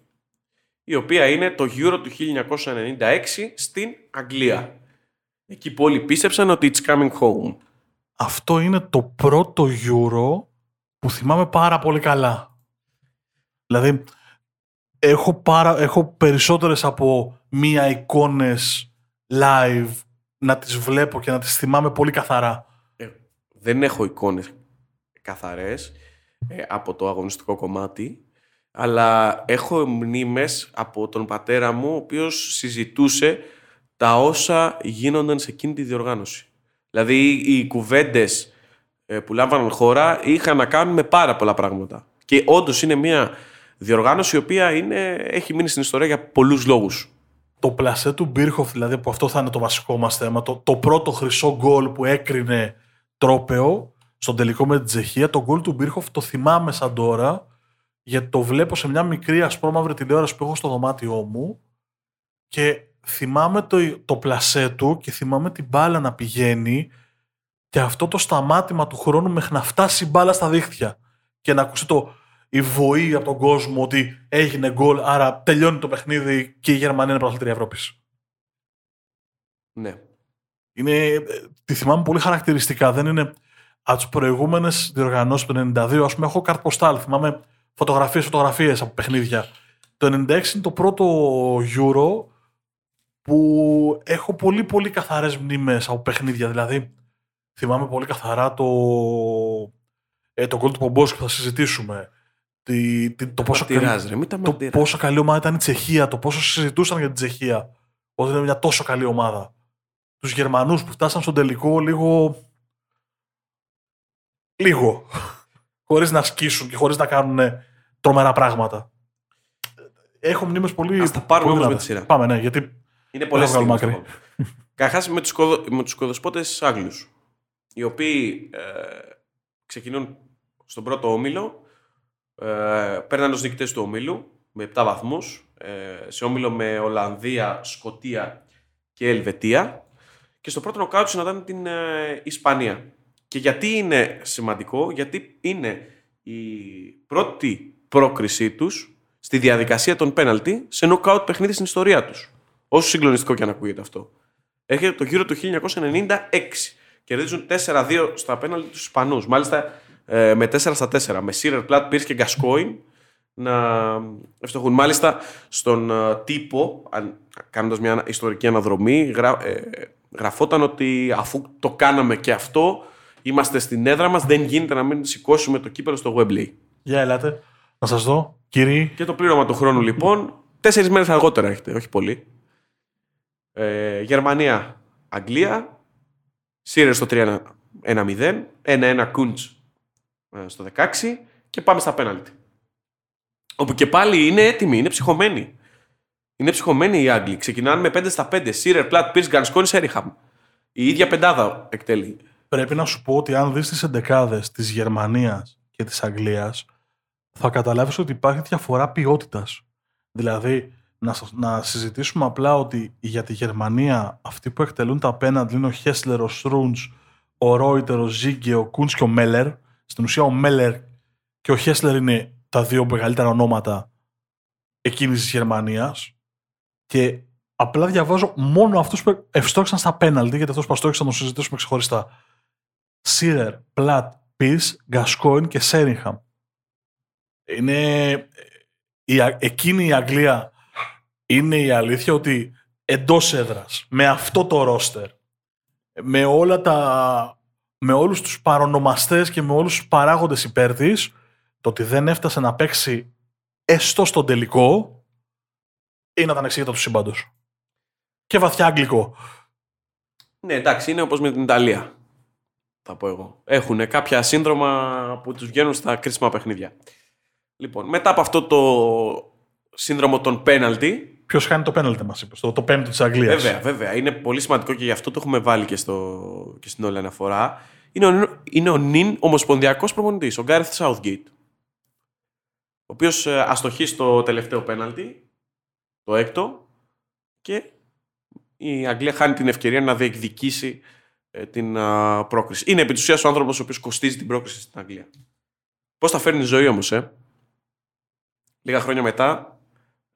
A: η οποία είναι το Euro του 1996 στην Αγγλία. Εκεί που όλοι πίστεψαν ότι it's coming home.
B: Αυτό είναι το πρώτο Euro που θυμάμαι πάρα πολύ καλά. Δηλαδή, έχω, πάρα, έχω περισσότερες από μία εικόνες live να τις βλέπω και να τις θυμάμαι πολύ καθαρά.
A: Ε, δεν έχω εικόνες καθαρές ε, από το αγωνιστικό κομμάτι, αλλά έχω μνήμες από τον πατέρα μου, ο οποίος συζητούσε τα όσα γίνονταν σε εκείνη τη διοργάνωση. Δηλαδή, οι κουβέντες ε, που λάμβαναν χώρα είχαν να κάνουν με πάρα πολλά πράγματα. Και όντως είναι μια διοργάνωση η οποία είναι, έχει μείνει στην ιστορία για πολλούς λόγους.
B: Το πλασέ του Μπίρχοφ, δηλαδή, που αυτό θα είναι το βασικό μας θέμα, το, το πρώτο χρυσό γκολ που έκρινε τρόπεο στον τελικό με την Τσεχία, το γκολ του Μπίρχοφ το θυμάμαι σαν τώρα, γιατί το βλέπω σε μια μικρή ασπρόμαυρη τηλεόραση που έχω στο δωμάτιό μου και θυμάμαι το, το πλασέ του και θυμάμαι την μπάλα να πηγαίνει και αυτό το σταμάτημα του χρόνου μέχρι να φτάσει η μπάλα στα δίχτυα και να ακούσει το η βοή από τον κόσμο ότι έγινε γκολ, άρα τελειώνει το παιχνίδι και η Γερμανία είναι πρωταθλήτρια Ευρώπης.
A: Ναι.
B: Είναι, τη θυμάμαι πολύ χαρακτηριστικά. Δεν είναι από τις προηγούμενες διοργανώσεις του 92, ας πούμε, έχω καρτποστάλ. Θυμάμαι φωτογραφίες, φωτογραφίες από παιχνίδια. Το 96 είναι το πρώτο Euro που έχω πολύ πολύ καθαρές μνήμες από παιχνίδια. Δηλαδή, θυμάμαι πολύ καθαρά το, ε, το γκολ του Πομπόσκου που θα συζητήσουμε. Τη, τη, το, πόσο
A: καλή,
B: το πόσο καλή ομάδα ήταν η Τσεχία, το πόσο συζητούσαν για την Τσεχία. Ότι είναι μια τόσο καλή ομάδα. Τους Γερμανούς που φτάσαν στον τελικό λίγο... Λίγο. χωρίς να σκίσουν και χωρίς να κάνουν τρομερά πράγματα. Έχω μνήμες πολύ...
A: Ας τα πάρουμε με τη σειρά.
B: Πάμε, ναι, γιατί
A: είναι πολλές στιγμές. Καταρχάς με τους με τους κοδοσπότες Άγγλους. Οι οποίοι ε, ξεκινούν στον πρώτο όμιλο, ε, παίρνουν ως νικητές του ομίλου με 7 βαθμούς. Ε, σε όμιλο με Ολλανδία, Σκοτία και Ελβετία. Και στο πρώτο νοκάουτ συναντάνε την ε, Ισπανία. Και γιατί είναι σημαντικό, γιατί είναι η πρώτη πρόκρισή τους στη διαδικασία των πέναλτι σε νοκάουτ παιχνίδι στην ιστορία τους. Όσο συγκλονιστικό και αν ακούγεται αυτό. Έρχεται το γύρο του 1996. Κερδίζουν 4-2 στα απέναντι τους Ισπανούς. Μάλιστα ε, με 4 στα 4. Με Σίρερ, Πλάτ, Πίρς και Γκασκόιν να ευστοχούν. Μάλιστα στον ε, τύπο, κάνοντας μια ιστορική αναδρομή, γρα, ε, γραφόταν ότι αφού το κάναμε και αυτό, είμαστε στην έδρα μας, δεν γίνεται να μην σηκώσουμε το κύπελο στο Webley.
B: Για ελάτε. Να σας δω, κύριε.
A: Και το πλήρωμα του χρόνου λοιπόν, τέσσερις μέρες αργότερα έχετε, όχι πολύ. Ε, Γερμανία, Αγγλία, Σύρε στο 3-1-0, 1-1 Κούντς στο 16 και πάμε στα πέναλτι. Όπου και πάλι είναι έτοιμοι, είναι ψυχωμένοι. Είναι ψυχωμένοι οι Άγγλοι. Ξεκινάνε με 5 στα 5. Σίρερ, Πλάτ, Πίρ, Γκανσκόνη, Σέριχαμ. Η ίδια πεντάδα εκτελεί.
B: Πρέπει να σου πω ότι αν δεις τις εντεκάδες της Γερμανίας και της Αγγλίας, θα καταλάβεις ότι υπάρχει διαφορά ποιότητας. Δηλαδή, να, να συζητήσουμε απλά ότι για τη Γερμανία αυτοί που εκτελούν τα απέναντι είναι ο Χέσλερ, ο Στρούντς, ο Ρόιτερ, ο Ζίγκε, ο Κούντς και ο Μέλλερ. Στην ουσία ο Μέλλερ και ο Χέσλερ είναι τα δύο μεγαλύτερα ονόματα εκείνης της Γερμανίας και απλά διαβάζω μόνο αυτούς που ευστόχησαν στα πέναλτι γιατί αυτός που αστόχησαν να το συζητήσουμε ξεχωριστά. Σίρερ, Πλάτ, Πις, Γκασκόιν και Σέριγχαμ. Είναι η, εκείνη η Αγγλία είναι η αλήθεια ότι εντός έδρας, με αυτό το ρόστερ, με όλα τα. με όλους τους παρονομαστές και με όλους τους παράγοντες υπέρ της, το ότι δεν έφτασε να παίξει έστω στον τελικό, είναι ατανεξήγητα του σύμπαντος. Και βαθιά αγγλικό.
A: Ναι, εντάξει, είναι όπως με την Ιταλία. Θα πω εγώ. Έχουν κάποια σύνδρομα που τους βγαίνουν στα κρίσιμα παιχνίδια. Λοιπόν, μετά από αυτό το σύνδρομο των πέναλτι.
B: Ποιος κάνει το πέναλτι, μας είπες, το, το πέμπτο της Αγγλίας.
A: Βέβαια, βέβαια. Είναι πολύ σημαντικό και γι' αυτό το έχουμε βάλει και, στο, και στην όλη αναφορά. Είναι ο, είναι ο νυν ομοσπονδιακός προπονητής, ο Γκάρεθ Southgate. Ο οποίος αστοχεί στο τελευταίο πέναλτι, το έκτο, και η Αγγλία χάνει την ευκαιρία να διεκδικήσει ε, την α, πρόκριση. Είναι επί της ο άνθρωπος ο οποίος κοστίζει την πρόκριση στην Αγγλία. Πώς θα φέρνει η ζωή όμως, ε; Λίγα χρόνια μετά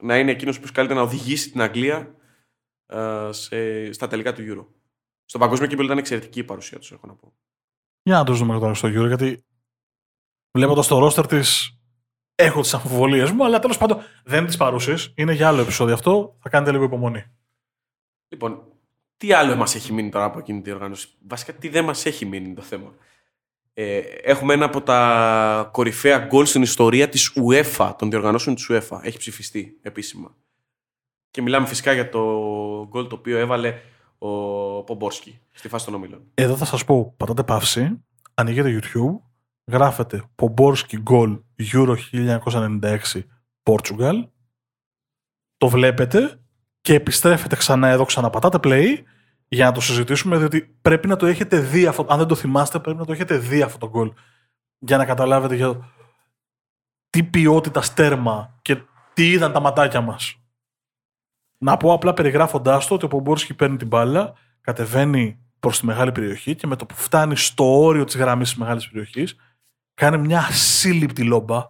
A: να είναι εκείνος που καλύτερα να οδηγήσει την Αγγλία ε, σε, στα τελικά του Euro. Στο παγκόσμιο κύπελο ήταν εξαιρετική η παρουσία τους, έχω να πω.
B: Για να το δούμε τώρα στο Euro, γιατί βλέποντας το ρόστερ της, έχω τις αμφιβολίες μου, αλλά τέλος πάντων δεν είναι της παρούσης. Είναι για άλλο επεισόδιο αυτό. Θα κάνετε λίγο υπομονή.
A: Λοιπόν, τι άλλο μας έχει μείνει τώρα από εκείνη την οργάνωση. Βασικά, τι δεν μας έχει μείνει το θέμα; Ε, έχουμε ένα από τα κορυφαία γκολ στην ιστορία της UEFA, των διοργανώσεων της UEFA. Έχει ψηφιστεί επίσημα. Και μιλάμε φυσικά για το γκολ το οποίο έβαλε ο Πομπόρσκι στη φάση των ομίλων.
B: Εδώ θα σας πω, πατάτε παύση, ανοίγετε YouTube, γράφετε Πομπόρσκι γκολ Euro 1996 Portugal, το βλέπετε και επιστρέφετε ξανά εδώ, ξαναπατάτε play για να το συζητήσουμε, διότι πρέπει να το έχετε δει αυτό. Αν δεν το θυμάστε, πρέπει να το έχετε δει αυτό το γκολ. Για να καταλάβετε για τι ποιότητα στέρμα και τι είδαν τα ματάκια μας. Να πω απλά περιγράφοντάς το ότι ο Πομπόρσκι παίρνει την μπάλα, κατεβαίνει προς τη μεγάλη περιοχή και με το που φτάνει στο όριο της γραμμής της μεγάλης περιοχής, κάνει μια ασύλληπτη λόμπα.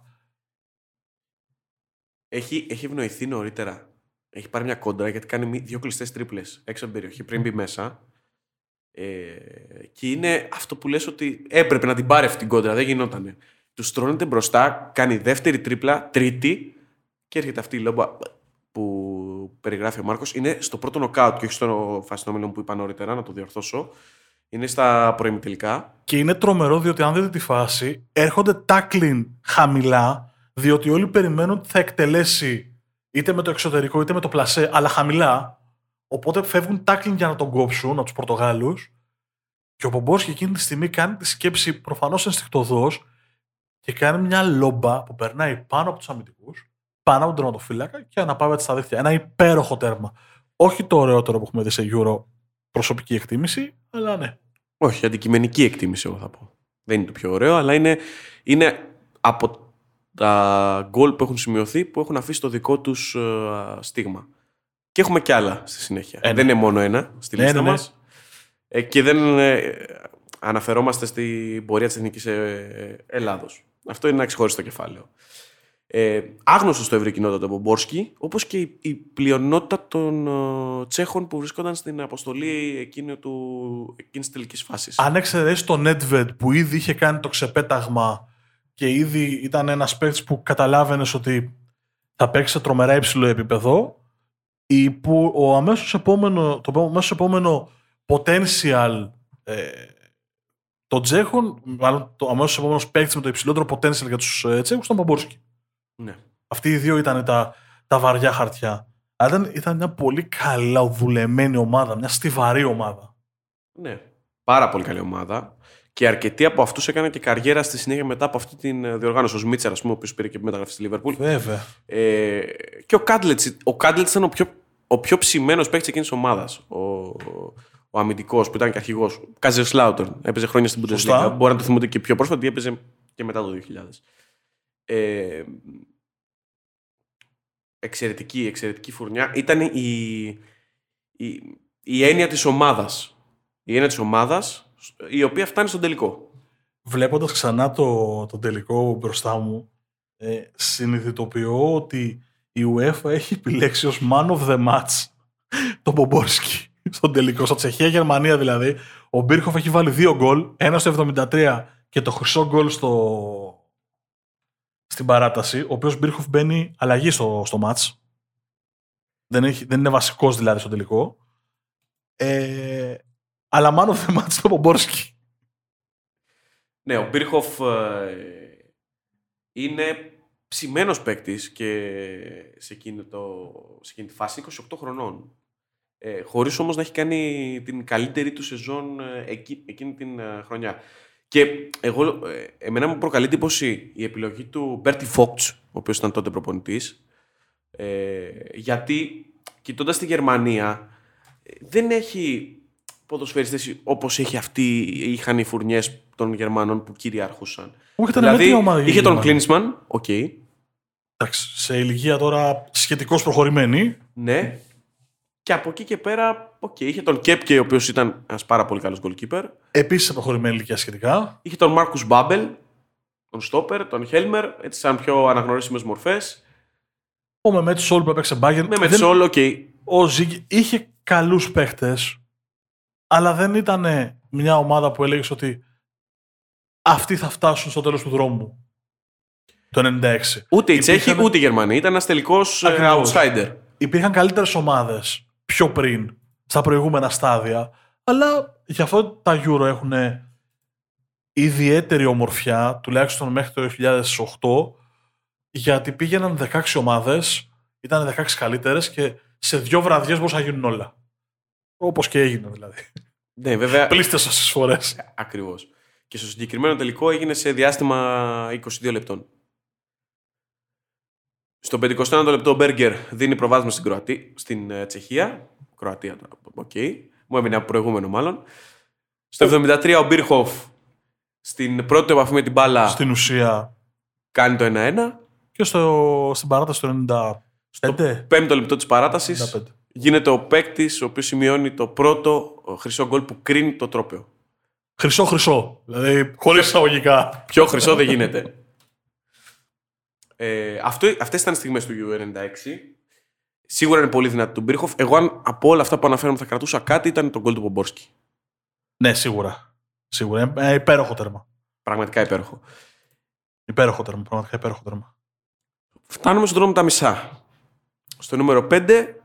A: Έχει, έχει ευνοηθεί νωρίτερα έχει πάρει μια κόντρα γιατί κάνει δύο κλειστές τρίπλες έξω από την περιοχή πριν μπει μέσα. Ε, και είναι αυτό που λες ότι έπρεπε να την πάρει αυτή την κόντρα, δεν γινότανε. Τους στρώνεται μπροστά, κάνει δεύτερη τρίπλα, τρίτη και έρχεται αυτή η λόμπα που περιγράφει ο Μάρκος. Είναι στο πρώτο νοκάουτ και όχι στο φασινόμενο που είπα νωρίτερα, να το διορθώσω. Είναι στα προημιτελικά.
B: Και είναι τρομερό διότι αν δείτε τη φάση, έρχονται τάκλιν χαμηλά, διότι όλοι περιμένουν ότι θα εκτελέσει είτε με το εξωτερικό είτε με το πλασέ, αλλά χαμηλά. Οπότε φεύγουν τάκλινγκ για να τον κόψουν από τους Πορτογάλους. Και ο Πομπόρσκι εκείνη τη στιγμή κάνει τη σκέψη προφανώς ενστικτοδός και κάνει μια λόμπα που περνάει πάνω από τους αμυντικούς, πάνω από τον τερματοφύλακα και αναπαύεται στα δίχτυα. Ένα υπέροχο τέρμα. Όχι το ωραιότερο που έχουμε δει σε Euro προσωπική εκτίμηση, αλλά ναι.
A: Όχι, αντικειμενική εκτίμηση, εγώ θα πω. Δεν είναι το πιο ωραίο, αλλά είναι, είναι από τα γκολ που έχουν σημειωθεί που έχουν αφήσει το δικό τους uh, στίγμα. Και έχουμε κι άλλα στη συνέχεια. Δεν είναι μόνο ένα στη λίστα ναι, μας. Ε, και δεν ε, αναφερόμαστε στην πορεία της Εθνικής ε, Ελλάδος. Αυτό είναι ένα ξεχωριστό κεφάλαιο. Ε, άγνωστος στο ευρύ κοινότητα από Μπόρσκι, όπως και η, η πλειονότητα των uh, Τσέχων που βρίσκονταν στην αποστολή εκείνη του, εκείνης της τελικής φάσης.
B: Αν εξαιρέσεις τον Nedved που ήδη είχε κάνει το ξεπέταγμα και ήδη ήταν ένας παίκτης που καταλάβαινες ότι θα παίξεις σε τρομερά υψηλό επίπεδο. Ή που ο αμέσως επόμενο, το αμέσως επόμενο potential ε, των Τσέχων, μάλλον το αμέσως επόμενος παίκτης με το υψηλότερο potential για τους ε, Τσέχου ήταν ο Παμπόρσκι.
A: Ναι.
B: Αυτοί οι δύο ήταν τα, τα βαριά χαρτιά. Αλλά ήταν, ήταν μια πολύ καλά δουλεμένη ομάδα, μια στιβαρή ομάδα.
A: Ναι. Πάρα πολύ καλή ομάδα. Και αρκετοί από αυτούς έκαναν και καριέρα στη συνέχεια μετά από αυτή την ε, διοργάνωση. Ο Σμίτσερ, ας πούμε, ο οποίος πήρε και μεταγραφή στη Λίβερπουλ.
B: Βέβαια.
A: Ε, και ο Κάντλετς. Ο Κάντλετς ήταν ο πιο, ο πιο ψημένος παίκτης εκείνης της ομάδας. Ο, ο αμυντικός που ήταν και αρχηγός. Κάζερ Σλάουτερ. Έπαιζε χρόνια στην Bundesliga. Μπορεί να το θυμούνται και πιο πρόσφατα, έπαιζε και μετά το 2000. Ε, εξαιρετική, εξαιρετική φουρνιά. Ήταν η, η, η έννοια της ομάδας. Η έννοια της ομάδας η οποία φτάνει στον τελικό.
B: Βλέποντας ξανά το, το τελικό μπροστά μου, ε, συνειδητοποιώ ότι η UEFA έχει επιλέξει ως man of the match τον Μπομπόρσκι στον τελικό. Στο Τσεχία-Γερμανία δηλαδή, ο Μπίρχοφ έχει βάλει δύο γκολ, ένα στο 73 και το χρυσό γκολ στο... στην παράταση, ο οποίος Μπίρχοφ μπαίνει αλλαγή στο, στο μάτς. Δεν, έχει, δεν είναι βασικός δηλαδή στο τελικό. Ε, αλλά μάλλον δεν μάτσε το Πομπόρσκι.
A: Ναι, ο Μπίρχοφ ε, είναι ψημένος παίκτης και σε εκείνη, το, σε εκείνη τη φάση 28 χρονών. Ε, χωρίς όμως να έχει κάνει την καλύτερη του σεζόν ε, εκείνη, την ε, χρονιά. Και εγώ, ε, εμένα μου προκαλεί εντύπωση η επιλογή του Μπέρτι Φόξ, ο οποίος ήταν τότε προπονητής, ε, γιατί κοιτώντας τη Γερμανία ε, δεν έχει ποδοσφαιριστές όπως έχει αυτή, είχαν οι φουρνιές των Γερμανών που κυριαρχούσαν.
B: Όχι, ήταν
A: δηλαδή,
B: μέτρια ομάδα η
A: είχε τον
B: Γερμανία.
A: Κλίνσμαν, οκ,
B: Εντάξει, σε ηλικία τώρα σχετικώς προχωρημένη.
A: ναι. Και από εκεί και πέρα, οκ, είχε τον Κέπκε, ο οποίος ήταν ένας πάρα πολύ καλός goalkeeper.
B: Επίσης σε προχωρημένη ηλικία σχετικά.
A: Είχε τον Μάρκους Μπάμπελ, τον Στόπερ, τον Χέλμερ, έτσι σαν πιο αναγνωρίσιμες μορφές.
B: Ο Μεμέτ Σολ που έπαιξε Μπάγκερ.
A: Με Μετσόλ, οκ.
B: Ο Ζίγκε είχε καλούς παίχτες, αλλά δεν ήταν μια ομάδα που έλεγες ότι αυτοί θα φτάσουν στο τέλος του δρόμου. Το 96.
A: Ούτε οι Τσέχοι,
B: Υπήρχαν-
A: ούτε οι Γερμανοί. Ήταν ένας τελικός
B: Ακριβώς.
A: outsider.
B: Υπήρχαν καλύτερες ομάδες πιο πριν, στα προηγούμενα στάδια, αλλά γι' αυτό τα Euro έχουν ιδιαίτερη ομορφιά, τουλάχιστον μέχρι το 2008, γιατί πήγαιναν 16 ομάδες, ήταν 16 καλύτερες και σε δύο βραδιές μπορούσαν να γίνουν όλα. Όπως και έγινε δηλαδή.
A: Ναι, βέβαια.
B: Πλείστες όσες φορές.
A: Ακριβώς. Και στο συγκεκριμένο τελικό έγινε σε διάστημα 22 λεπτών. Στο 51ο λεπτό ο Μπέργκερ δίνει προβάδισμα στην, Κροατή, στην ε, Τσεχία. Κροατία, τώρα, οκ. Μου έμεινε από προηγούμενο μάλλον. Στο 73 ο Μπίρχοφ στην πρώτη του επαφή με την μπάλα
B: Στην ουσία
A: κάνει το 1-1.
B: και στο, στην παράταση του 95.
A: Στο πέμπτο λεπτό της παράτασης
B: 95.
A: Γίνεται ο παίκτης ο οποίος σημειώνει το πρώτο ε, χρυσό γκολ που κρίνει το τρόπαιο.
B: Χρυσό χρυσό. Δηλαδή χωρίς εισαγωγικά.
A: Πιο χρυσό δεν γίνεται. Ε, αυτό, αυτές ήταν οι στιγμές του U96. Σίγουρα είναι πολύ δυνατή του Μπίρχοφ. Εγώ αν από όλα αυτά που αναφέραμε θα κρατούσα κάτι ήταν το γκολ του Πομπόρσκι.
B: Ναι, σίγουρα. Σίγουρα. Ε, υπέροχο τέρμα.
A: Πραγματικά υπέροχο.
B: Υπέροχο τέρμα. Πραγματικά υπέροχο τέρμα.
A: Φτάνουμε στον δρόμο τα μισά. Στο νούμερο 5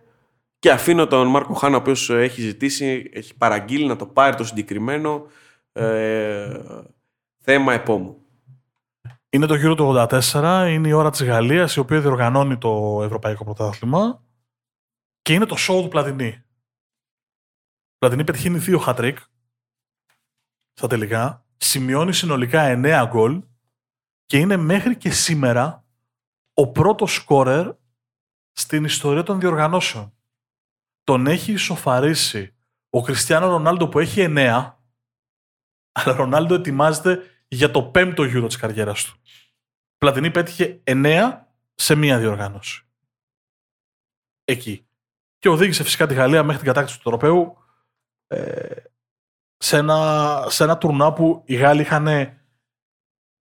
A: και αφήνω τον Μάρκο Χάνα, ο οποίος ε, έχει ζητήσει, έχει παραγγείλει να το πάρει το συγκεκριμένο ε, θέμα επόμου.
B: Είναι το γύρο του 84, είναι η ώρα της Γαλλίας, η οποία διοργανώνει το Ευρωπαϊκό Πρωτάθλημα και είναι το show του Πλατινί. Ο Πλατινί πετυχαίνει δύο hat-trick στα τελικά, σημειώνει συνολικά 9 γκολ και είναι μέχρι και σήμερα ο πρώτος σκόρερ στην ιστορία των διοργανώσεων. Τον έχει ισοφαρίσει ο Κριστιανό Ρονάλντο που έχει 9, αλλά ο Ρονάλντο ετοιμάζεται για το πέμπτο γύρο της καριέρας του. Πλατινί πέτυχε 9 σε μία διοργάνωση. Εκεί. Και οδήγησε φυσικά τη Γαλλία μέχρι την κατάκτηση του τροπέου ε, σε, ένα, σε ένα τουρνά που οι Γάλλοι είχαν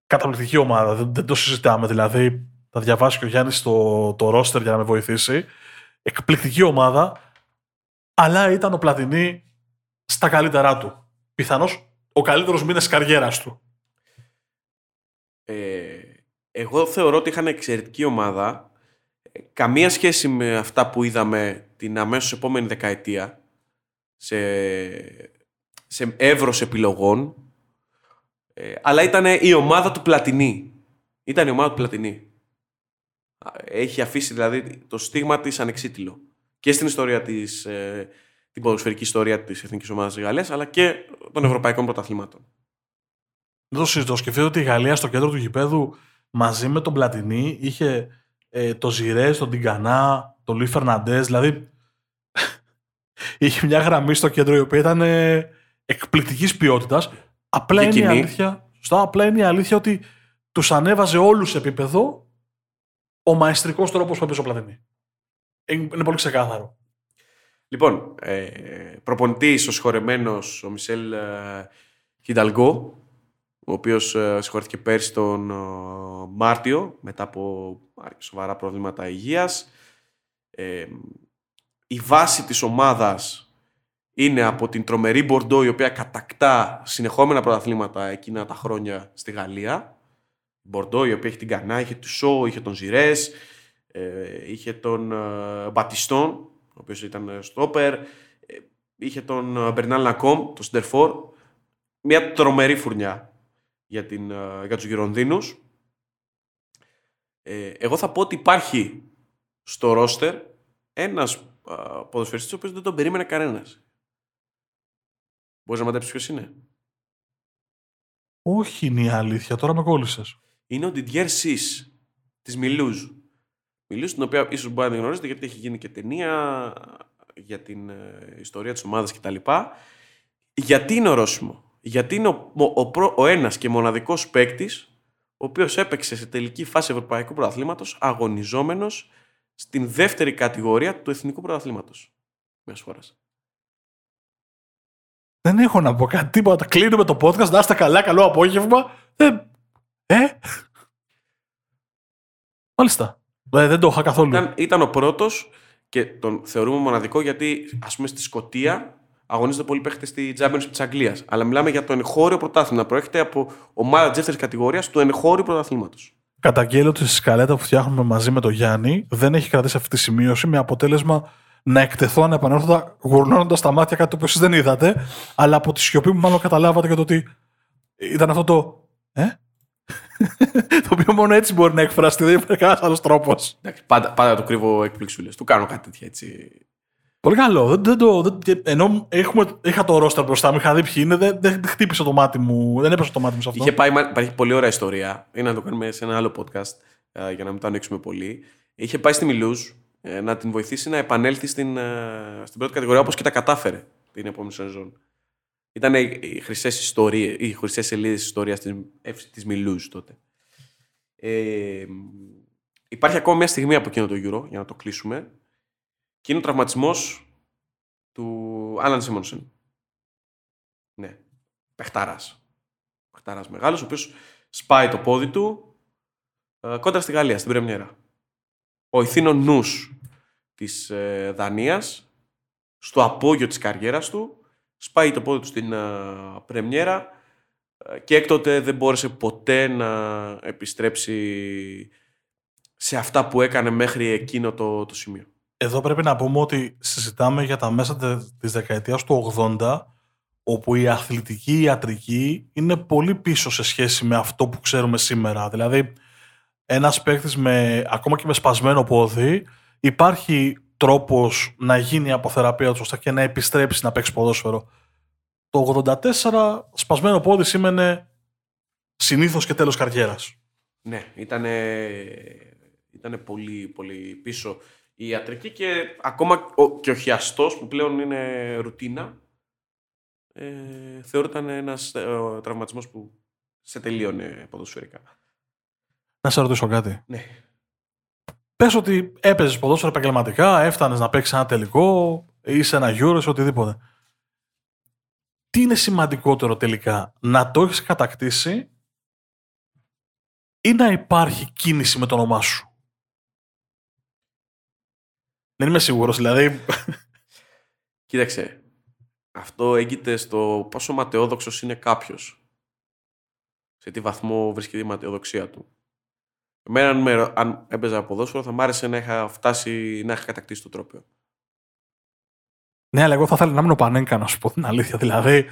B: καταπληκτική ομάδα. Δεν, δεν το συζητάμε. Δηλαδή, θα διαβάσει και ο Γιάννης το, το ρόστερ για να με βοηθήσει. Εκπληκτική ομάδα, αλλά ήταν ο Πλατινί στα καλύτερά του. Πιθανώς ο καλύτερος μήνας καριέρας του.
A: Ε, εγώ θεωρώ ότι είχαν εξαιρετική ομάδα. Ε, Καμία σχέση με αυτά που είδαμε την αμέσως επόμενη δεκαετία σε, σε εύρος επιλογών. Ε, αλλά ήταν η ομάδα του Πλατινί. Ήταν η ομάδα του Πλατινί. Α, Έχει αφήσει δηλαδή το στίγμα της ανεξίτηλο. Και στην ιστορία της, ε, την ποδοσφαιρική ιστορία της Εθνικής Ομάδας της Γαλλίας, αλλά και των Ευρωπαϊκών Πρωταθλημάτων.
B: Δεν το συζητώ. Σκεφτείτε ότι η Γαλλία στο κέντρο του γηπέδου μαζί με τον Πλατινί είχε ε, το Ζιρές, τον Τιγκανά, τον Λουί Φερναντές. Δηλαδή είχε μια γραμμή στο κέντρο η οποία ήταν ε, εκπληκτικής ποιότητας. Απλά
A: Και
B: είναι, η
A: κοινή.
B: αλήθεια, σωστά, απλά είναι η αλήθεια ότι τους ανέβαζε όλους σε επίπεδο ο μαεστρικός τρόπος που έπαιζε ο Πλατινί. Είναι, είναι πολύ ξεκάθαρο.
A: Λοιπόν, ε, προπονητής ο συγχωρεμένος ο Μισελ ε, Χινταλγκό, ο οποίος ε, συγχωρέθηκε πέρσι τον ε, Μάρτιο μετά από σοβαρά προβλήματα υγείας. Ε, η βάση της ομάδας είναι από την τρομερή Μπορντό η οποία κατακτά συνεχόμενα πρωταθλήματα εκείνα τα χρόνια στη Γαλλία. Μπορντό η οποία έχει την Κανά, είχε του Σο, είχε τον Ζιρές, ε, είχε τον ε, Μπατιστόν, ο οποίος ήταν στόπερ, ε, είχε τον ε, Μπερνάλ Νακόμ, τον Σντερφόρ. Μια τρομερή φουρνιά για, την, ε, για τους Γυρονδίνους. Ε, εγώ θα πω ότι υπάρχει στο ρόστερ ένας ε, ποδοσφαιριστής ο οποίος δεν τον περίμενε κανένας. Μπορείς να μαντέψεις ποιος είναι;
B: Όχι είναι η αλήθεια, τώρα με κόλλησες.
A: Είναι ο Didier Sis της Μιλούζ. Μιλούζ, την οποία ίσως μπορεί να την γνωρίζετε γιατί έχει γίνει και ταινία για την ε, ιστορία της ομάδας κτλ. Γιατί είναι ορόσημο. Γιατί είναι ο, ο, ο, ο ένας και μοναδικός παίκτης ο οποίος έπαιξε σε τελική φάση Ευρωπαϊκού Πρωταθλήματος αγωνιζόμενος στην δεύτερη κατηγορία του Εθνικού Πρωταθλήματος. Μια φορά.
B: Δεν έχω να πω κάτι τίποτα. Κλείνουμε το podcast. Να είστε καλά, καλό απόγευμα. Ε. ε. Μάλιστα. Ε, δεν το είχα καθόλου.
A: Ήταν, ήταν ο πρώτος και τον θεωρούμε μοναδικό γιατί, ας πούμε, στη Σκωτία αγωνίζονται πολλοί παίχτες στη Championship της Αγγλίας. Αλλά μιλάμε για το εγχώριο πρωτάθλημα. Προέρχεται από ομάδα της δεύτερης κατηγορίας του εγχώριου πρωταθλήματος.
B: Καταγγέλλω ότι στη σκαλέτα που φτιάχνουμε μαζί με τον Γιάννη δεν έχει κρατήσει αυτή τη σημείωση με αποτέλεσμα να εκτεθώ ανεπανόρθωτα γουρνώνοντας τα μάτια κάτι που εσείς δεν είδατε, αλλά από τη σιωπή μου μάλλον καταλάβατε για το ότι ήταν αυτό το. Ε; το οποίο μόνο έτσι μπορεί να εκφραστεί, δεν υπάρχει κανένας άλλος τρόπος.
A: Πάντα, πάντα το κρύβω εκπληξούλες. Του κάνω κάτι τέτοια έτσι.
B: Πολύ καλό. Δεν, δεν το, δεν, ενώ έχουμε, είχα το ρόστερ μπροστά μου, είχα δει ποιοι είναι, δεν, δεν χτύπησε το μάτι μου, δεν έπεσε το μάτι μου σε αυτό.
A: Είχε πάει, υπάρχει πολύ ωραία ιστορία. Είναι να το κάνουμε σε ένα άλλο podcast για να μην το ανοίξουμε πολύ. Είχε πάει στη Μιλούζ ε, να την βοηθήσει να επανέλθει στην, ε, στην πρώτη κατηγορία όπως και τα κατάφερε την επόμενη σεζόν. Ήταν οι χρυσές ιστορίες, οι χρυσές σελίδες της ιστορίας της Μιλούζ τότε. Ε, υπάρχει ακόμα μια στιγμή από εκείνο το Euro, για να το κλείσουμε, και είναι ο τραυματισμός του Άλαν Σίμονσεν. Ναι. Πεχτάρα. Πεχτάρα μεγάλος, ο οποίος σπάει το πόδι του ε, κόντρα στη Γαλλία, στην Πρεμιέρα. Ο ηθήνο νους της ε, Δανίας, στο απόγειο της καριέρας του, σπάει το πόδι του στην ε, Πρεμιέρα ε, και έκτοτε δεν μπόρεσε ποτέ να επιστρέψει σε αυτά που έκανε μέχρι εκείνο το, το σημείο.
B: Εδώ πρέπει να πούμε ότι συζητάμε για τα μέσα της δεκαετίας του 80 όπου η αθλητική ιατρική είναι πολύ πίσω σε σχέση με αυτό που ξέρουμε σήμερα. Δηλαδή, ένας παίκτης με, ακόμα και με σπασμένο πόδι, υπάρχει τρόπος να γίνει η αποθεραπεία του ώστε και να επιστρέψει να παίξει ποδόσφαιρο. Το 84 σπασμένο πόδι σήμαινε συνήθως και τέλος καριέρας.
A: Ναι, ήταν ήτανε πολύ, πολύ πίσω η ιατρική και ακόμα και ο χιαστός που πλέον είναι ρουτίνα ε, θεωρούταν ένας ε, τραυματισμός που σε τελείωνε ποδοσφαιρικά.
B: Να σε ρωτήσω κάτι.
A: Ναι.
B: Πες ότι έπαιζες ποδόσφαιρο επαγγελματικά, έφτανες να παίξεις ένα τελικό ή σε ένα γύρο, σε οτιδήποτε. Τι είναι σημαντικότερο τελικά, να το έχεις κατακτήσει ή να υπάρχει κίνηση με το όνομά σου; Δεν είμαι σίγουρος, δηλαδή.
A: Κοίταξε. Αυτό έγκυται στο πόσο ματαιόδοξος είναι κάποιος. Σε τι βαθμό βρίσκεται η ματαιοδοξία του. Εμένα, αν έπαιζα ποδόσφαιρο, θα μ' άρεσε να είχα φτάσει να είχα κατακτήσει το τρόπιο.
B: Ναι, αλλά εγώ θα ήθελα να είμαι ο Πανέγκα, να σου πω την αλήθεια. Δηλαδή,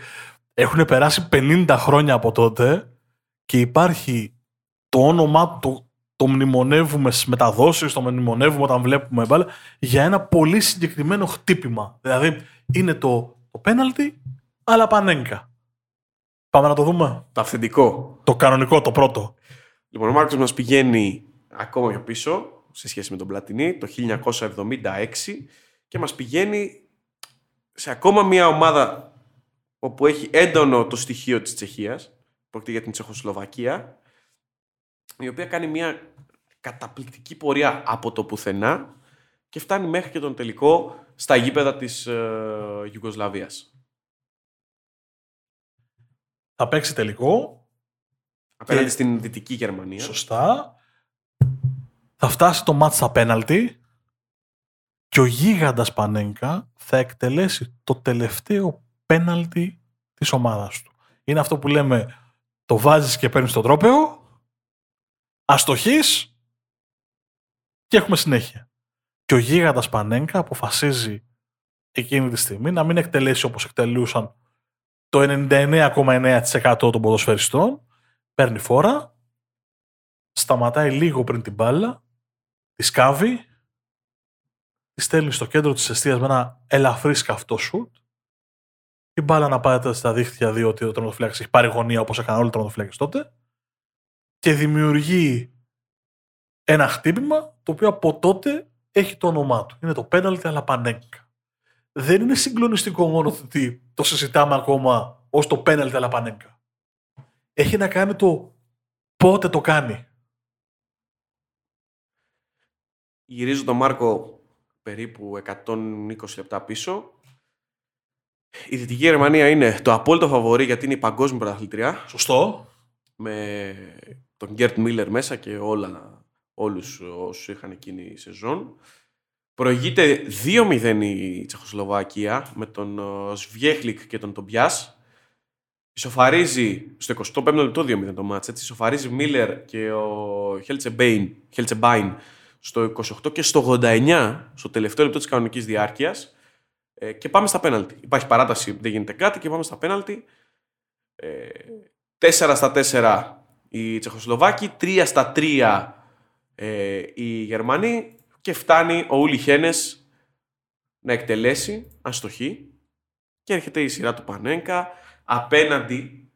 B: έχουν περάσει 50 χρόνια από τότε και υπάρχει το όνομα του, το μνημονεύουμε στι μεταδόσει, το μνημονεύουμε όταν βλέπουμε μπάλα για ένα πολύ συγκεκριμένο χτύπημα. Δηλαδή είναι το, το πέναλτι, αλλά πανέγκα. Πάμε να το δούμε.
A: Το αυθεντικό.
B: Το κανονικό, το πρώτο.
A: Λοιπόν, ο Μάρκος μας πηγαίνει ακόμα πιο πίσω σε σχέση με τον Πλατινί το 1976 και μας πηγαίνει σε ακόμα μια ομάδα όπου έχει έντονο το στοιχείο της Τσεχίας, πρόκειται για την Τσεχοσλοβακία, η οποία κάνει μια καταπληκτική πορεία από το πουθενά και φτάνει μέχρι και τον τελικό στα γήπεδα της ε,
B: Θα παίξει τελικό.
A: Απέναντι στην Δυτική Γερμανία.
B: Σωστά. Θα φτάσει το μάτς στα πέναλτι και ο γίγαντας Πανέγκα θα εκτελέσει το τελευταίο πέναλτι της ομάδας του. Είναι αυτό που λέμε το βάζεις και παίρνεις το τρόπεο αστοχής και έχουμε συνέχεια. Και ο γίγαντας Πανέγκα αποφασίζει εκείνη τη στιγμή να μην εκτελέσει όπως εκτελούσαν το 99,9% των ποδοσφαιριστών, παίρνει φόρα, σταματάει λίγο πριν την μπάλα, τη σκάβει, τη στέλνει στο κέντρο της αιστείας με ένα ελαφρύ σκαυτό σουτ η μπάλα να πάει στα δίχτυα διότι ο τερματοφύλακα έχει πάρει γωνία όπως έκαναν όλοι οι τερματοφύλακε τότε και δημιουργεί ένα χτύπημα το οποίο από τότε έχει το όνομά του. Είναι το πέναλτι αλλά πανέγκα. Δεν είναι συγκλονιστικό μόνο ότι το συζητάμε ακόμα ως το πέναλτι αλλά πανέγκα. Έχει να κάνει το πότε το κάνει.
A: Γυρίζω τον Μάρκο περίπου 120 λεπτά πίσω. Η Δυτική Γερμανία είναι το απόλυτο φαβορή γιατί είναι η παγκόσμια πρωταθλητριά.
B: Σωστό.
A: Με τον Γκέρτ Μίλλερ μέσα και όλα, όλους όσους είχαν εκείνη η σεζόν. Προηγείται 2-0 η Τσεχοσλοβακία με τον ε, Σβιέχλικ και τον Τομπιάς. Ισοφαρίζει στο 25 λεπτό 2-0 το μάτς. Έτσι. Ισοφαρίζει Μίλλερ και ο Χέλτσεμπάιν στο 28 και στο 89 στο τελευταίο λεπτό της κανονικής διάρκειας ε, και πάμε στα πέναλτι. Υπάρχει παράταση, δεν γίνεται κάτι και πάμε στα πέναλτι. Ε, 4 στα 4 οι Τσεχοσλοβάκοι, 3 στα 3 ε, οι Γερμανοί και φτάνει ο Ούλι Χένες να εκτελέσει αστοχή και έρχεται η σειρά του Πανέγκα απέναντι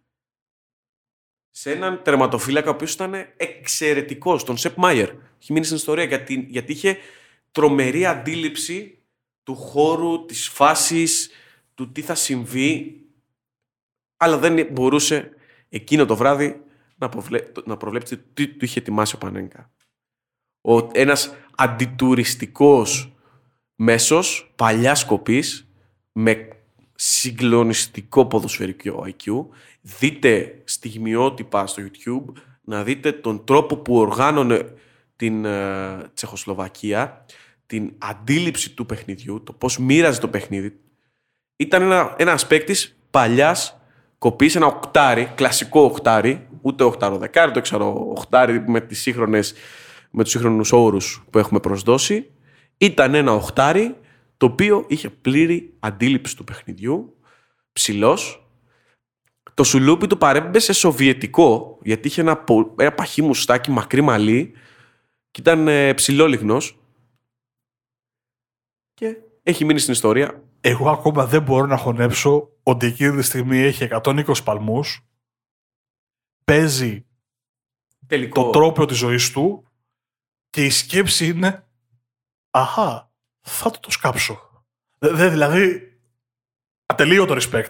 A: σε έναν τερματοφύλακα ο οποίος ήταν εξαιρετικός, τον Σεπ Μάιερ. Έχει μείνει στην ιστορία γιατί, γιατί είχε τρομερή αντίληψη του χώρου, της φάσης, του τι θα συμβεί, αλλά δεν μπορούσε εκείνο το βράδυ να, να προβλέψει τι του είχε ετοιμάσει ο Πανέγκα. Ο, ένας αντιτουριστικός μέσος, παλιάς σκοπής, με συγκλονιστικό ποδοσφαιρικό IQ. Δείτε στιγμιότυπα στο YouTube, να δείτε τον τρόπο που οργάνωνε την ε, Τσεχοσλοβακία, την αντίληψη του παιχνιδιού, το πώς μοίραζε το παιχνίδι. Ήταν ένα, ένας παίκτης παλιάς κοπής, ένα οκτάρι, κλασικό οκτάρι, ούτε οχτάρο δεκάρι, το ξέρω οχτάρι με, τις σύγχρονες, με τους σύγχρονους όρους που έχουμε προσδώσει. Ήταν ένα οχτάρι το οποίο είχε πλήρη αντίληψη του παιχνιδιού, ψηλός. Το σουλούπι του παρέμπε σε σοβιετικό, γιατί είχε ένα, ένα παχύ μουστάκι, μακρύ μαλλί και ήταν ε, ψηλόλιγνος και έχει μείνει στην ιστορία.
B: Εγώ ακόμα δεν μπορώ να χωνέψω ότι εκείνη τη στιγμή έχει 120 παλμούς, παίζει
A: Τελικό.
B: το τρόπο της ζωής του και η σκέψη είναι «Αχά, θα το το σκάψω. Δε, δηλαδή, ατελείωτο respect.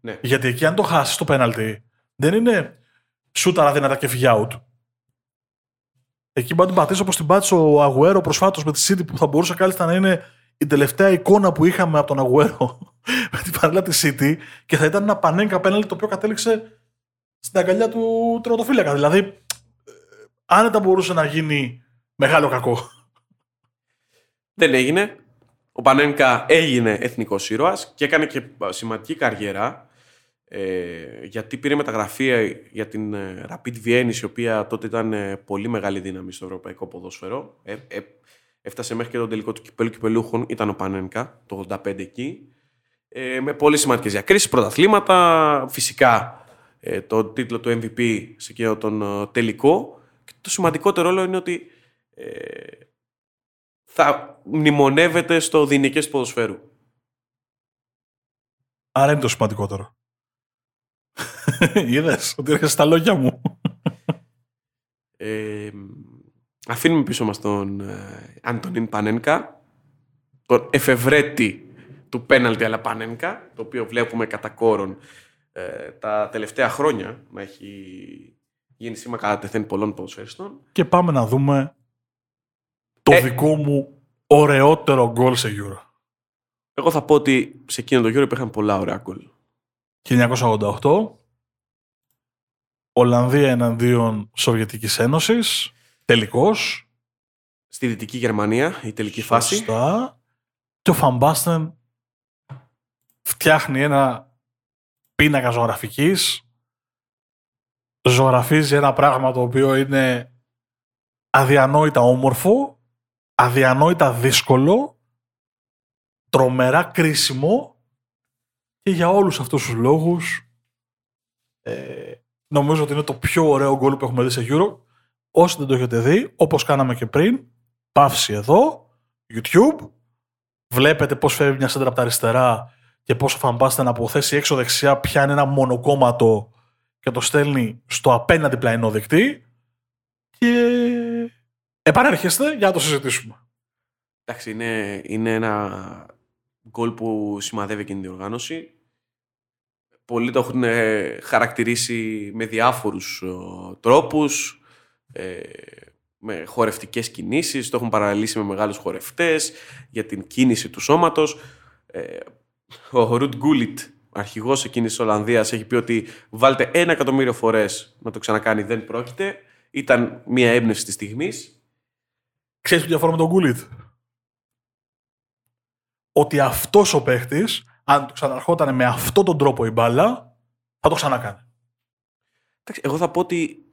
A: Ναι.
B: Γιατί εκεί αν το χάσεις το πέναλτι, δεν είναι σούταρα δυνατά και φυγιά out. Εκεί μπορεί να την πατήσει όπως την πάτησε ο Αγουέρο προσφάτως με τη City που θα μπορούσε κάλλιστα να είναι η τελευταία εικόνα που είχαμε από τον Αγουέρο με την παρέλα της City και θα ήταν ένα πανέγκα πέναλτι το οποίο κατέληξε στην αγκαλιά του τροματοφύλακα. Δηλαδή, ε, άνετα μπορούσε να γίνει μεγάλο κακό.
A: Δεν έγινε. Ο Πανένκα έγινε εθνικός ήρωας και έκανε και σημαντική καριέρα ε, γιατί πήρε μεταγραφή για την ε, Rapid Vienna η οποία τότε ήταν ε, πολύ μεγάλη δύναμη στο ευρωπαϊκό ποδόσφαιρο. Ε, ε, έφτασε μέχρι και τον τελικό του κυπέλου κυπελούχων, ήταν ο Πανένκα το 85 εκεί. Ε, με πολύ σημαντικές διακρίσεις, πρωταθλήματα, φυσικά ε, το τίτλο του MVP σε εκείνο τον τελικό. Και το σημαντικότερο όλο είναι ότι θα μνημονεύεται στο δυνικέ του ποδοσφαίρου.
B: Άρα είναι το σημαντικότερο. Είδες ότι έρχεσαι στα λόγια μου.
A: Ε, αφήνουμε πίσω μας τον ε, Αντωνίν Πανένκα, τον εφευρέτη του πέναλτι αλλά Πανένκα, το οποίο βλέπουμε κατά κόρον ε, τα τελευταία χρόνια να έχει γίνει σήμα κατά τεθέν πολλών ποδοσφαιριστών.
B: Και πάμε να δούμε το ε, δικό μου ωραιότερο γκολ σε Euro.
A: Εγώ θα πω ότι σε εκείνο το Euro υπήρχαν πολλά ωραία γκολ.
B: 1988, Ολλανδία εναντίον Σοβιετικής Ένωσης, τελικός.
A: Στη Δυτική Γερμανία, η τελική φάση.
B: Σωστά. Και ο Φαμπάστεν φτιάχνει ένα πίνακα ζωγραφικής. Ζωγραφίζει ένα πράγμα το οποίο είναι αδιανόητα όμορφο αδιανόητα δύσκολο, τρομερά κρίσιμο και για όλους αυτούς τους λόγους ε, νομίζω ότι είναι το πιο ωραίο γκολ που έχουμε δει σε Euro. Όσοι δεν το έχετε δει, όπως κάναμε και πριν, παύση εδώ, YouTube, βλέπετε πώς φεύγει μια σέντρα από τα αριστερά και πόσο Φαμπάστεν από θέση έξω δεξιά πιάνει ένα μονοκόμματο και το στέλνει στο απέναντι πλαϊνό δεκτή και επανέρχεστε για να το συζητήσουμε.
A: Εντάξει, είναι, είναι ένα γκολ που σημαδεύει εκείνη την οργάνωση. Πολλοί το έχουν ε, χαρακτηρίσει με διάφορους ε, τρόπους, ε, με χορευτικές κινήσεις, το έχουν παραλύσει με μεγάλους χορευτές για την κίνηση του σώματος. Ε, ο Ρουτ Γκούλιτ, αρχηγός εκείνης της Ολλανδίας, έχει πει ότι βάλτε ένα εκατομμύριο φορές να το ξανακάνει, δεν πρόκειται. Ήταν μια έμπνευση της στιγμής.
B: Ξέρεις ποια διαφορά με τον Γκούλιτ; Ότι αυτός ο παίχτης, αν του ξαναρχόταν με αυτόν τον τρόπο η μπάλα, θα το ξανακάνει.
A: Εντάξει, εγώ θα πω ότι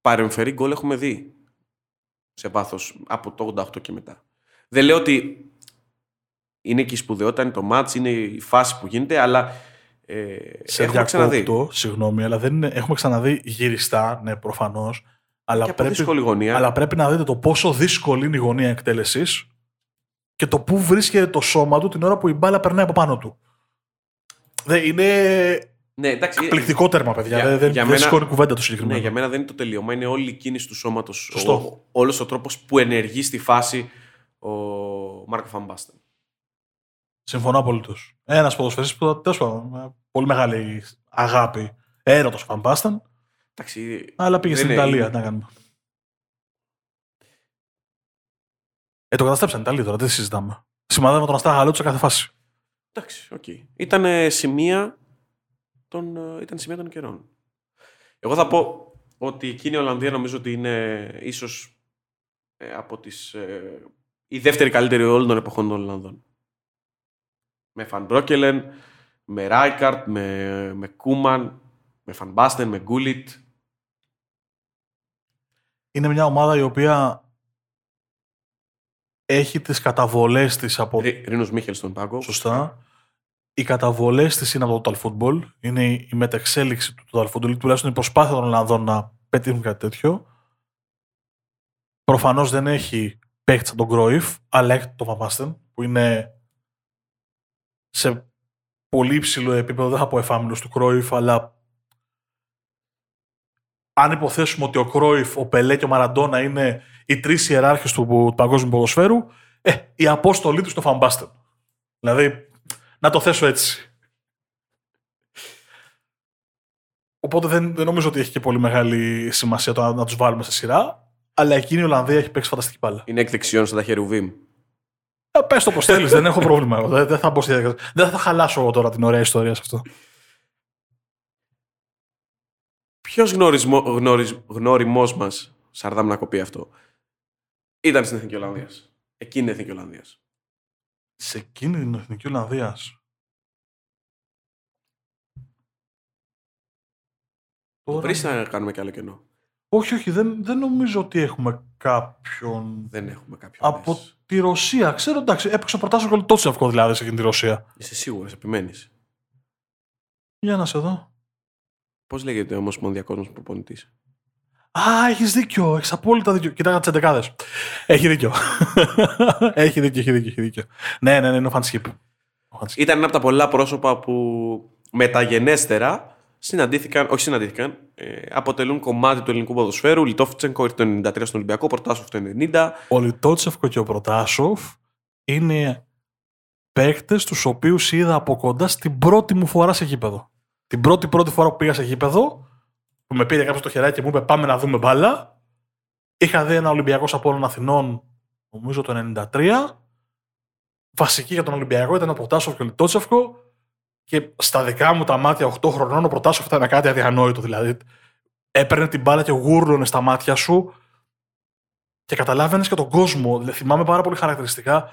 A: παρεμφερή γκολ έχουμε δει σε βάθος από το 88 και μετά. Δεν λέω ότι είναι και η σπουδαιότητα, είναι το μάτς, είναι η φάση που γίνεται, αλλά ε,
B: Σε
A: έχουμε ξαναδεί.
B: διακόπτω, συγγνώμη, αλλά δεν είναι, έχουμε ξαναδεί γυριστά, ναι, προφανώς. Αλλά,
A: Και από
B: πρέπει,
A: δύσκολη γωνία.
B: αλλά πρέπει να δείτε το πόσο δύσκολη είναι η γωνία εκτέλεσης και το πού βρίσκεται το σώμα του την ώρα που η μπάλα περνάει από πάνω του. Δεν, είναι
A: Ναι, εντάξει,
B: εκπληκτικό τέρμα, παιδιά.
A: Για-
B: δεν δεν,
A: για
B: δεν
A: μένα-
B: σηκώνει κουβέντα το συγκεκριμένο.
A: Ναι, για μένα δεν είναι το τελείωμα. Είναι όλη η κίνηση του σώματος.
B: Σωστό.
A: Όλος ο τρόπος που ενεργεί στη φάση ο Μάρκο Φαμπάστεν.
B: Συμφωνώ απολύτως. Ένας ποδοσφαιριστής που τέλος πάντων με πολύ μεγάλη αγάπη. Έρωτας Φαν Μπάστεν,
A: Εντάξει,
B: αλλά πήγε
A: δεν
B: στην
A: είναι-
B: Ιταλία. Τι να κάνουμε. Ε, το καταστρέψαν οι Ιταλοί τώρα, δεν συζητάμε. Σημαδεύουμε τον Αστράγαλό του σε κάθε φάση.
A: Εντάξει, οκ. Ήταν ε, σημεία των, ε, ήταν σημεία των καιρών. Εγώ θα πω ότι εκείνη η Ολλανδία νομίζω ότι είναι ίσως ε, από τις, ε, η δεύτερη καλύτερη όλων των εποχών των Ολλανδών. Με Φαν Μπρόκελεν, με Ράικαρτ, με, με Κούμαν, με Φαν Μπάστεν, με Γκούλιτ.
B: Είναι μια ομάδα η οποία έχει τις καταβολές της από...
A: Ρι- Ρίνος Μίχελ στον πάγκο.
B: Σωστά. Οι καταβολές της είναι από το total football. Είναι η μετεξέλιξη του total football, ή τουλάχιστον η προσπάθεια των Ολλανδών να πετύχουν κάτι τέτοιο. Προφανώς δεν έχει παίχτη σαν τον Κρόιφ, αλλά έχει τον Βαμάστεν, που είναι σε πολύ υψηλό επίπεδο, δεν θα πω εφάμιλος του Κρόιφ, αλλά αν υποθέσουμε ότι ο Κρόιφ, ο Πελέ και ο Μαραντόνα είναι οι τρεις ιεράρχες του, του παγκόσμιου ποδοσφαίρου, ε, η απόστολή τους στο Φαμπάστεν. Δηλαδή, να το θέσω έτσι. Οπότε δεν, δεν νομίζω ότι έχει και πολύ μεγάλη σημασία το να, να τους βάλουμε σε σειρά. Αλλά εκείνη η Ολλανδία έχει παίξει φανταστική μπάλα.
A: Είναι εκ δεξιών στα χερουβίμ.
B: Ε, Πες το πώ θέλεις, δεν έχω πρόβλημα. εγώ. Δεν, δεν θα, μπω στη διαδικασία. δεν θα χαλάσω εγώ τώρα την ωραία ιστορία σε αυτό.
A: Ποιος γνώριμο μας, Σαρδάμ να κοπεί αυτό, ήταν στην Εθνική Ολλανδίας. Εκείνη η Εθνική Ολλανδίας.
B: Σε εκείνη την εθνική Ολλανδίας.
A: Βρει να κάνουμε κι άλλο κενό.
B: Όχι, όχι, δεν, δεν νομίζω ότι έχουμε κάποιον.
A: Δεν έχουμε κάποιον.
B: Από
A: μέσα.
B: τη Ρωσία. Ξέρω, εντάξει, έπαιξε ο πρωτάσιο Κολτότσεφκο δηλαδή σε εκείνη τη Ρωσία.
A: Είσαι σίγουρος, επιμένεις.
B: Για να σε δω.
A: Πώς λέγεται ο ομοσπονδιακός μας προπονητής;
B: Α, έχεις δίκιο. Έχεις απόλυτα δίκιο. Κοιτάγα τις εντεκάδες. Έχει δίκιο. έχει δίκιο, έχει δίκιο, έχει δίκιο. Ναι, ναι, ναι, είναι ο Φανσκίπ.
A: Ήταν ένα από τα πολλά πρόσωπα που μεταγενέστερα συναντήθηκαν, όχι συναντήθηκαν, ε, αποτελούν κομμάτι του ελληνικού ποδοσφαίρου. Λιτόφιτσενκο ήρθε το 93 στον Ολυμπιακό, Πρωτάσοφ το 90.
B: Ο Λιτότσεφκο και ο Προτάσοφ είναι παίκτες τους οποίους είδα από κοντά στην πρώτη μου φορά σε γήπεδο. Την πρώτη πρώτη φορά που πήγα σε γήπεδο, που με πήρε κάποιος το χεράκι και μου είπε Πάμε να δούμε μπάλα. Είχα δει ένα Ολυμπιακό από όλων Αθηνών, νομίζω το 93. Βασική για τον Ολυμπιακό ήταν ο Προτάσοφ και ο Λιτότσεφκο. Και στα δικά μου τα μάτια 8 χρονών ο Προτάσοφ ήταν κάτι αδιανόητο. Δηλαδή, έπαιρνε την μπάλα και γούρλωνε στα μάτια σου και καταλάβαινες και τον κόσμο. Δηλαδή, θυμάμαι πάρα πολύ χαρακτηριστικά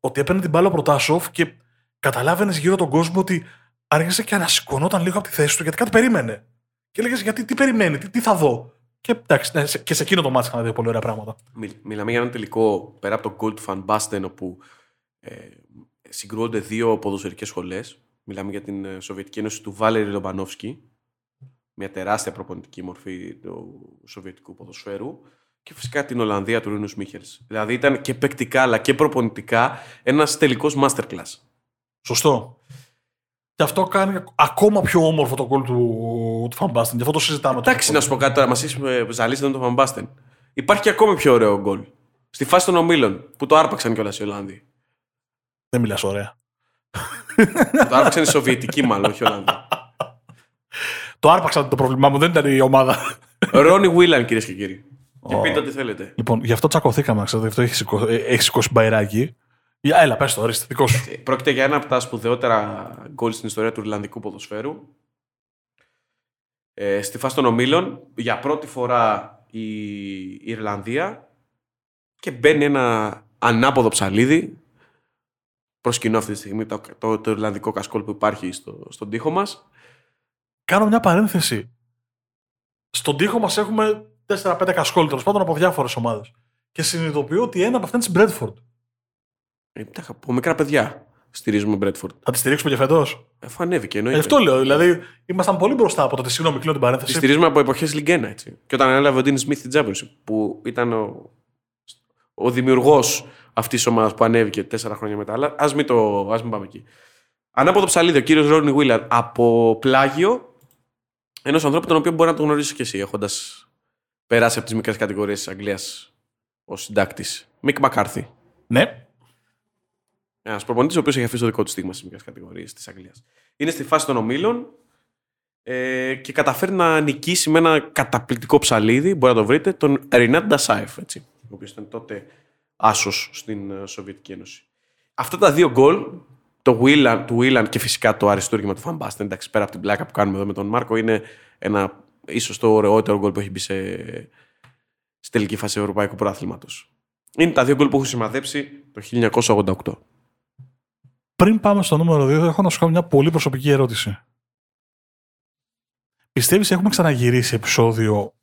B: ότι έπαιρνε την μπάλα ο Προτάσοφ και καταλάβαινες γύρω τον κόσμο ότι άρχισε και ανασηκωνόταν λίγο από τη θέση του γιατί κάτι περίμενε. Και έλεγες γιατί, τι περιμένει, τι, τι θα δω; Και εντάξει, ναι, σε- και σε εκείνο το μάτι είχαν δει πολύ ωραία πράγματα.
A: Μι- Μιλάμε για ένα τελικό πέρα από το goal του Φαν Μπάστεν, όπου ε, συγκρούονται δύο ποδοσφαιρικές σχολές. Μιλάμε για την ε, Σοβιετική Ένωση του Βάλερη Ρομπανόφσκι, μια τεράστια προπονητική μορφή του Σοβιετικού ποδοσφαίρου, και φυσικά την Ολλανδία του Ρίνους Μίχελς. Δηλαδή ήταν και παικτικά αλλά και προπονητικά ένας τελικός masterclass.
B: Σωστό. Και αυτό κάνει ακόμα πιο όμορφο το γκολ του, του Φαμπάστεν. Γι' αυτό το συζητάμε.
A: Εντάξει, να σου πω κάτι τώρα, μας είσαι ζαλίσατε το Φαμπάστεν. Υπάρχει και ακόμη πιο ωραίο γκολ. Στη φάση των ομίλων που το άρπαξαν κιόλας οι Ολλάνδοι.
B: Δεν μιλάς ωραία.
A: το άρπαξαν οι Σοβιετικοί, μάλλον, όχι οι Ολλάνδοι.
B: το άρπαξαν το πρόβλημά μου, δεν ήταν η ομάδα.
A: Ρόνι Βίλαν, κυρίες και κύριοι. Και πείτε ό,τι θέλετε.
B: Λοιπόν, γι' αυτό τσακωθήκαμε, ξέρετε, γι' αυτό έχεις σηκώσει, έχεις σηκώσει μπαϊράκι. Έλα, πες το, ορίστε, δικό σου.
A: Ε, πρόκειται για ένα από τα σπουδαιότερα γκολ στην ιστορία του Ιρλανδικού ποδοσφαίρου. Ε, στη φάση των ομίλων, για πρώτη φορά η Ιρλανδία και μπαίνει ένα ανάποδο ψαλίδι προσκυνώ αυτή τη στιγμή το, το, το Ιρλανδικό κασκόλ που υπάρχει στο, στον τοίχο μας.
B: Κάνω μια παρένθεση. Στον τοίχο μας έχουμε 4-5 κασκόλ, τέλος πάντων από διάφορες ομάδες. Και συνειδητοποιώ ότι ένα από αυτά είναι της Μπρέτφορντ.
A: Ε, από μικρά παιδιά στηρίζουμε Μπρέτφορντ.
B: Θα τη στηρίξουμε και φετό.
A: Αφού ανέβηκε, εννοείται.
B: Ε, αυτό λέω. Δηλαδή, ήμασταν πολύ μπροστά από τότε. Συγγνώμη, κλείνω την παρένθεση.
A: Τη στηρίζουμε από εποχές Λιγκένα, έτσι. Και όταν ανέλαβε ο Ντίνι Σμιθ την Championship, που ήταν ο, ο δημιουργός αυτής της ομάδας που ανέβηκε τέσσερα χρόνια μετά. Αλλά ας μην, το, ας μην πάμε εκεί. Ανάποδο ψαλίδι, ο κύριος Ρόνι Βίλαρ από πλάγιο ενό ανθρώπου τον οποίο μπορεί να τον γνωρίσει και εσύ, έχοντας περάσει από τις μικρές κατηγορίες της Αγγλίας ως συντάκτης. Μικ Μακάρθι.
B: Ναι.
A: Ένας προπονητής ο οποίος έχει αφήσει το δικό του στίγμα στι μικρέ κατηγορίε της Αγγλίας. Είναι στη φάση των ομίλων ε, και καταφέρει να νικήσει με ένα καταπληκτικό ψαλίδι, μπορεί να το βρείτε, τον Ρινάτ Ντασάεφ, ο οποίος ήταν τότε άσος στην ε, Σοβιετική Ένωση. Αυτά τα δύο γκολ, το Whelan, του Whelan και φυσικά το αριστούργημα του Φαμπάστεν, εντάξει, πέρα από την πλάκα που κάνουμε εδώ με τον Μάρκο, είναι ένα ίσως το ωραιότερο γκολ που έχει μπει σε, στη τελική φάση Ευρωπαϊκού Πρωταθλήματο. Είναι τα δύο γκολ που έχω σημαδέψει το 1988.
B: Πριν πάμε στο νούμερο 2, έχω να σου κάνω μια πολύ προσωπική ερώτηση. Πιστεύεις έχουμε ξαναγυρίσει επεισόδιο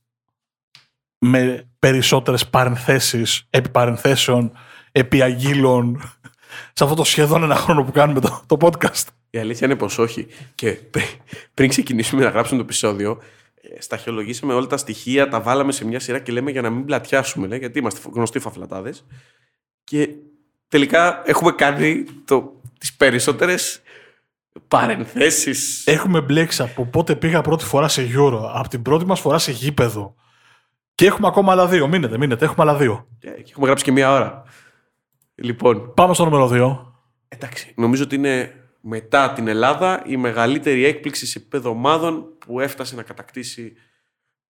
B: με περισσότερες παρενθέσεις, επί παρενθέσεων, επί αγγείλων, σε αυτό το σχεδόν ένα χρόνο που κάνουμε το, το podcast;
A: Η αλήθεια είναι πως όχι. Και πριν ξεκινήσουμε να γράψουμε το επεισόδιο, ε, σταχυολογήσαμε όλα τα στοιχεία, τα βάλαμε σε μια σειρά και λέμε για να μην πλατιάσουμε, λέει, γιατί είμαστε γνωστοί φαφλατάδες. Και τελικά έχουμε κάνει το, τις περισσότερες παρενθέσεις.
B: Έχουμε μπλέξει από πότε πήγα πρώτη φορά σε Euro, από την πρώτη μας φορά σε γήπεδο, και έχουμε ακόμα άλλα δύο. Μείνετε, μείνετε. Έχουμε άλλα δύο.
A: Και έχουμε γράψει και μία ώρα. Λοιπόν.
B: Πάμε στο νούμερο δύο.
A: Εντάξει. Νομίζω ότι είναι μετά την Ελλάδα η μεγαλύτερη έκπληξη σε επίπεδο ομάδων που έφτασε να κατακτήσει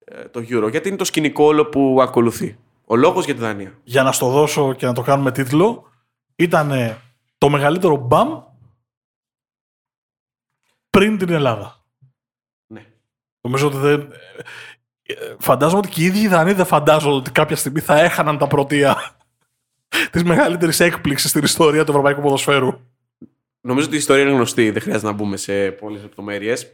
A: ε, το Euro. Γιατί είναι το σκηνικό όλο που ακολουθεί. Ο λόγος για τη Δανία.
B: Για να στο δώσω και να το κάνουμε τίτλο, ήταν το μεγαλύτερο μπαμ πριν την Ελλάδα.
A: Ναι.
B: Νομίζω ότι δεν φαντάζομαι ότι και οι ίδιοι οι Δανείοι δεν φαντάζονται ότι κάποια στιγμή θα έχαναν τα πρωτεία της μεγαλύτερης έκπληξης στην ιστορία του ευρωπαϊκού ποδοσφαίρου.
A: Νομίζω ότι η ιστορία είναι γνωστή, δεν χρειάζεται να μπούμε σε πολλές λεπτομέρειες.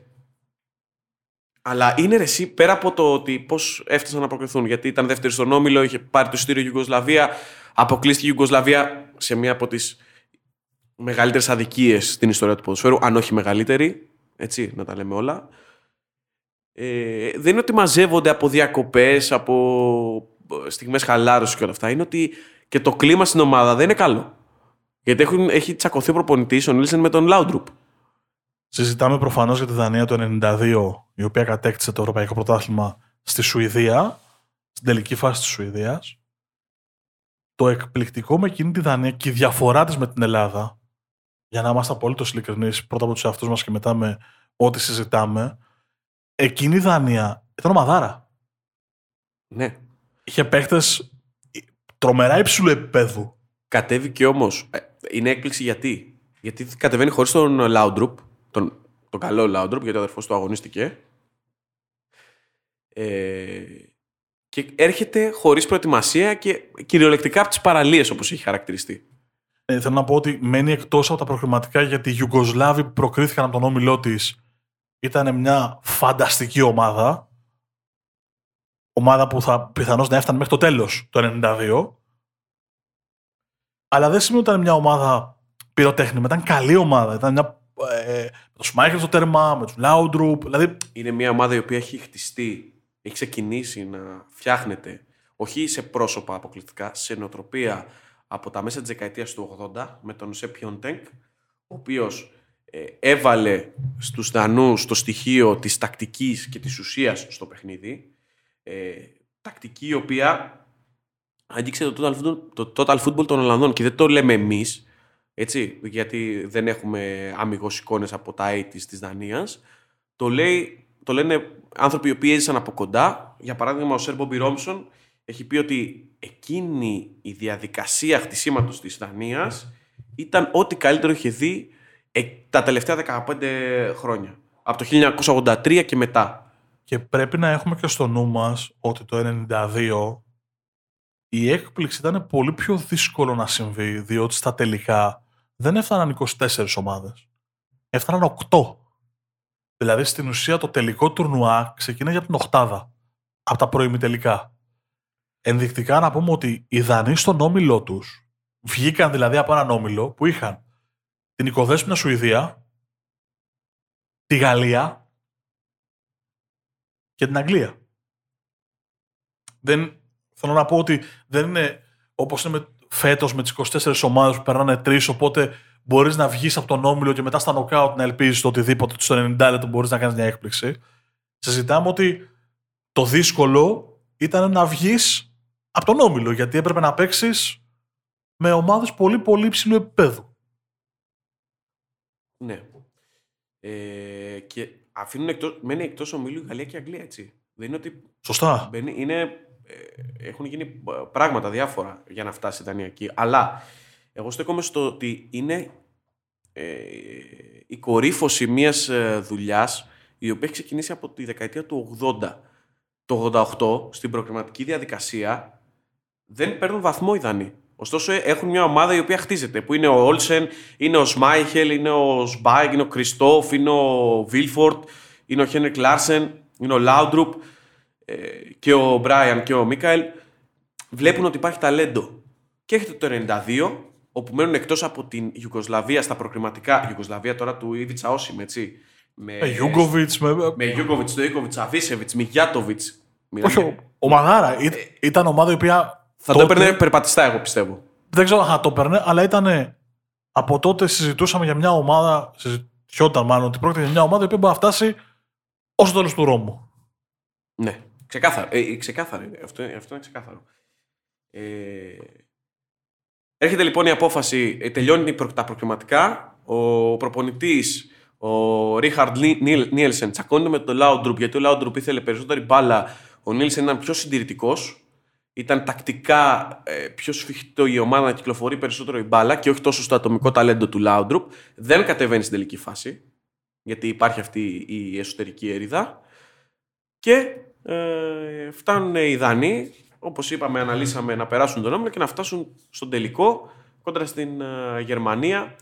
A: Αλλά είναι ρεσί πέρα από το ότι πώς έφτασαν να προκριθούν. Γιατί ήταν δεύτερη στον όμιλο, είχε πάρει το εισιτήριο Ιουγκοσλαβία, αποκλείστηκε η Ιουγκοσλαβία σε μία από τις μεγαλύτερες αδικίες στην ιστορία του ποδοσφαίρου, αν όχι μεγαλύτερη. Έτσι, να τα λέμε όλα ε, δεν είναι ότι μαζεύονται από διακοπές, από στιγμές χαλάρωσης και όλα αυτά. Είναι ότι και το κλίμα στην ομάδα δεν είναι καλό. Γιατί έχουν, έχει τσακωθεί ο προπονητής ο Νίλσεν με τον Λάουντρουπ.
B: Συζητάμε προφανώς για τη Δανία το 1992, η οποία κατέκτησε το Ευρωπαϊκό Πρωτάθλημα στη Σουηδία, στην τελική φάση της Σουηδίας. Το εκπληκτικό με εκείνη τη Δανία και η διαφορά της με την Ελλάδα, για να είμαστε απολύτω ειλικρινείς, πρώτα από τους εαυτούς μας και μετά με ό,τι συζητάμε, εκείνη η Δανία ήταν ομαδάρα.
A: Ναι.
B: Είχε παίχτε τρομερά υψηλού επίπεδου.
A: Κατέβηκε όμως. Ε, είναι έκπληξη γιατί. Γιατί κατεβαίνει χωρίς τον Λάουντρουπ, τον, τον καλό Λάουντρουπ, γιατί ο αδερφός του αγωνίστηκε. Ε, και έρχεται χωρίς προετοιμασία και κυριολεκτικά από τις παραλίες όπως έχει χαρακτηριστεί.
B: Ε, θέλω να πω ότι μένει εκτός από τα προκριματικά γιατί οι Ιουγκοσλάβοι που προκρίθηκαν από τον όμιλό της ήταν μια φανταστική ομάδα. Ομάδα που θα πιθανώς να έφτανε μέχρι το τέλος το 92. Αλλά δεν σημαίνει ότι ήταν μια ομάδα πυροτέχνημα. Ήταν καλή ομάδα. Ήταν μια. Ε, με το Σμάιχελ στο τέρμα, με τους Λάουντρουπ. Δηλαδή...
A: Είναι μια ομάδα η οποία έχει χτιστεί, έχει ξεκινήσει να φτιάχνεται όχι σε πρόσωπα αποκλειστικά, σε νοοτροπία από τα μέσα της δεκαετίας του 80 με τον Σεπιον Τέγκ, ο οποίος ε, έβαλε στους Δανούς το στοιχείο της τακτικής και της ουσίας στο παιχνίδι. Ε, τακτική η οποία αγγίξε το total, football, το total football των Ολλανδών και δεν το λέμε εμείς, έτσι, γιατί δεν έχουμε αμυγός εικόνες από τα 80 της Δανίας. Το, λέει, το λένε άνθρωποι οι οποίοι έζησαν από κοντά. Για παράδειγμα, ο Σέρ Μπομπι Ρόμψον έχει πει ότι εκείνη η διαδικασία χτισήματος της Δανίας ήταν ό,τι καλύτερο είχε δει ε, τα τελευταία 15 χρόνια. Από το 1983 και μετά.
B: Και πρέπει να έχουμε και στο νου μας ότι το 1992 η έκπληξη ήταν πολύ πιο δύσκολο να συμβεί, διότι στα τελικά δεν έφταναν 24 ομάδες. Έφταναν 8. Δηλαδή στην ουσία το τελικό τουρνουά ξεκινάει από την οκτάδα. Από τα προημιτελικά. Ενδεικτικά να πούμε ότι οι Δανείοι στον όμιλό τους βγήκαν δηλαδή από έναν όμιλο που είχαν την οικοδέσποινα Σουηδία, τη Γαλλία και την Αγγλία. Δεν, θέλω να πω ότι δεν είναι όπως είναι με, φέτος με τις 24 ομάδες που περνάνε τρεις, οπότε μπορείς να βγεις από τον όμιλο και μετά στα νοκάουτ να ελπίζεις το οτιδήποτε στο 90 λεπτό μπορείς να κάνεις μια έκπληξη. Συζητάμε ότι το δύσκολο ήταν να βγεις από τον όμιλο γιατί έπρεπε να παίξεις με ομάδες πολύ πολύ υψηλού επίπεδου.
A: Ναι. Ε, και αφήνουν εκτός, μένει εκτός ομίλου η Γαλλία και η Αγγλία, έτσι. Δεν είναι ότι...
B: Σωστά.
A: είναι, ε, έχουν γίνει πράγματα διάφορα για να φτάσει η Δανία εκεί. Αλλά εγώ στέκομαι στο ότι είναι ε, η κορύφωση μιας ε, δουλειάς η οποία έχει ξεκινήσει από τη δεκαετία του 80. Το 88 στην προκριματική διαδικασία δεν παίρνουν βαθμό οι Δανοί. Ωστόσο έχουν μια ομάδα η οποία χτίζεται. Που είναι ο Όλσεν, είναι ο Σμάιχελ, είναι ο Σμπάικ, είναι ο Κριστόφ, είναι ο Βίλφορτ, είναι ο Χένρικ Λάρσεν, είναι ο Λάουντρουπ ε, και ο Μπράιαν και ο Μίκαελ. Βλέπουν ότι υπάρχει ταλέντο. Και έχετε το 92, όπου μένουν εκτός από την Ιουγκοσλαβία στα προκριματικά. Ιουγκοσλαβία τώρα του Ιβιτσα Όσιμ, έτσι.
B: Με Γιούγκοβιτς, με.
A: Με Γιούγκοβιτς, Στοίκοβιτ, Αβίσεβιτς, Μιγιάτοβιτς.
B: Όχι, ο Μαγάρα. Ήταν ομάδα η οποία
A: θα τότε... το έπαιρνε περπατιστά, εγώ πιστεύω.
B: Δεν ξέρω αν θα το έπαιρνε, αλλά ήταν. Από τότε συζητούσαμε για μια ομάδα. Συζητιόταν μάλλον ότι πρόκειται για μια ομάδα που μπορεί να φτάσει ως το τέλος του Ρώμου.
A: Ναι. Ξεκάθαρο. Ε, ξεκάθαρο. Αυτό, αυτό είναι ξεκάθαρο. Ε... Έρχεται λοιπόν η απόφαση, ε, τελειώνει τα προκριματικά. Ο προπονητής, ο Ρίχαρντ Νίελσεν, τσακώνεται με τον Λάουντρουπ γιατί ο Λάουντρουπ ήθελε περισσότερη μπάλα. Ο Νίελσεν ήταν πιο συντηρητικός ήταν τακτικά ε, πιο σφιχτό η ομάδα να κυκλοφορεί περισσότερο η μπάλα και όχι τόσο στο ατομικό ταλέντο του Λάουντρουπ. Δεν κατεβαίνει στην τελική φάση, γιατί υπάρχει αυτή η εσωτερική έρηδα. Και ε, φτάνουν οι Δανείοι, όπως είπαμε, αναλύσαμε να περάσουν τον όμιλο και να φτάσουν στον τελικό κόντρα στην ε, Γερμανία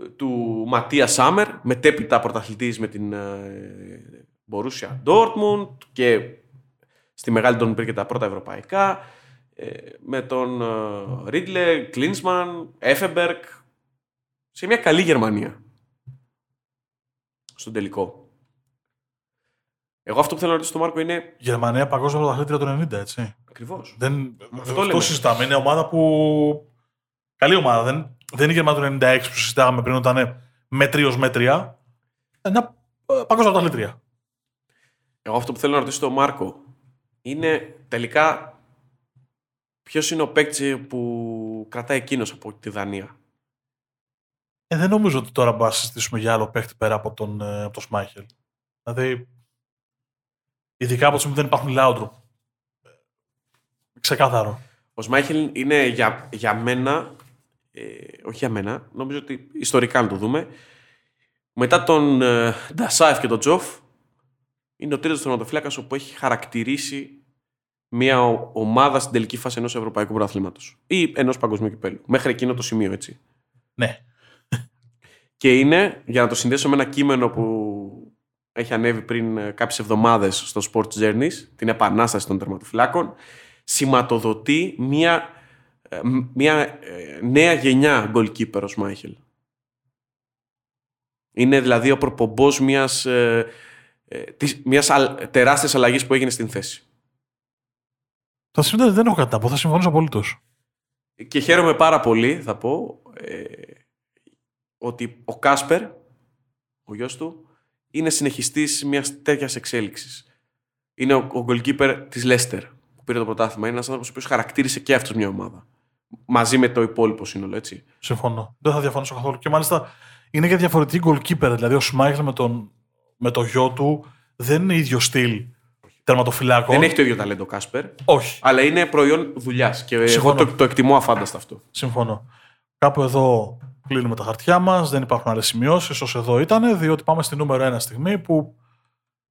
A: ε, του Ματία Σάμερ, μετέπειτα πρωταθλητής με την Μπορούσια Ντόρτμουντ και Στη Μεγάλη τον υπήρχε τα πρώτα ευρωπαϊκά. Ε, με τον ε, Ρίτλε, Κλίνσμαν, Έφεμπερκ. Σε μια καλή Γερμανία. Στον τελικό. Εγώ αυτό που θέλω να ρωτήσω τον Μάρκο είναι.
B: Γερμανία παγκόσμια πρωταθλήτρια του 90, έτσι.
A: Ακριβώς.
B: Δεν... Αυτό, αυτό συζητάμε. Είναι ομάδα που. Καλή ομάδα. Δεν, δεν είναι η Γερμανία του 96 που συζητάγαμε πριν όταν είναι μέτριο μέτρια. Ένα ε, παγκόσμια πρωταθλήτρια.
A: Εγώ αυτό που θέλω να ρωτήσω τον Μάρκο είναι τελικά ποιος είναι ο παίκτη που κρατάει εκείνος από τη Δανία;
B: Ε, δεν νομίζω ότι τώρα μπορούμε να συζητήσουμε για άλλο παίκτη πέρα από τον, ε, από τον Σμάιχελ. Δηλαδή, ειδικά από τη στιγμή που δεν υπάρχουν Λάουντρου. Ξεκάθαρο.
A: Ο Σμάιχελ είναι για, για μένα, ε, όχι για μένα, νομίζω ότι ιστορικά να το δούμε, μετά τον ε, Ντασάεφ και τον Τζοφ, είναι ο τρίτος τερματοφύλακα που έχει χαρακτηρίσει μια ομάδα στην τελική φάση ενός Ευρωπαϊκού Πρωταθλήματος ή ενός Παγκοσμίου Κυπέλου. Μέχρι εκείνο το σημείο, έτσι.
B: Ναι.
A: Και είναι, για να το συνδέσω με ένα κείμενο που έχει ανέβει πριν ε, κάποιες εβδομάδες στο Sports Journeys, την επανάσταση των τερματοφυλάκων, σηματοδοτεί μια, ε, μια ε, νέα γενιά goalkeeper ο Μάιχελ. Είναι δηλαδή ο προπομπός μιας ε, μιας τεράστιας αλλαγής που έγινε στην θέση.
B: Θα συμφωνήσω, δεν έχω κάτι να πω, θα συμφωνήσω απολύτως.
A: Και χαίρομαι πάρα πολύ, θα πω, ε, ότι ο Κάσπερ ο γιος του, είναι συνεχιστής μιας τέτοιας εξέλιξης. Είναι ο, ο goalkeeper της Leicester που πήρε το πρωτάθλημα. Είναι ένας άνθρωπος ο οποίος χαρακτήρισε και αυτός μια ομάδα. Μαζί με το υπόλοιπο σύνολο, έτσι.
B: Συμφωνώ. Δεν θα διαφωνήσω καθόλου. Και μάλιστα είναι και διαφορετική goalkeeper. Δηλαδή ο Σμάιχλ με, τον, με το γιο του δεν είναι ίδιο στυλ τερματοφυλάκων.
A: Δεν έχει το ίδιο ταλέντο Κάσπερ.
B: Όχι.
A: Αλλά είναι προϊόν δουλειάς. Και εγώ το, το εκτιμώ αφάνταστα αυτό.
B: Συμφωνώ. Κάπου εδώ κλείνουμε τα χαρτιά μας. Δεν υπάρχουν άλλες σημειώσεις όσο εδώ ήταν, διότι πάμε στη νούμερο ένα στιγμή που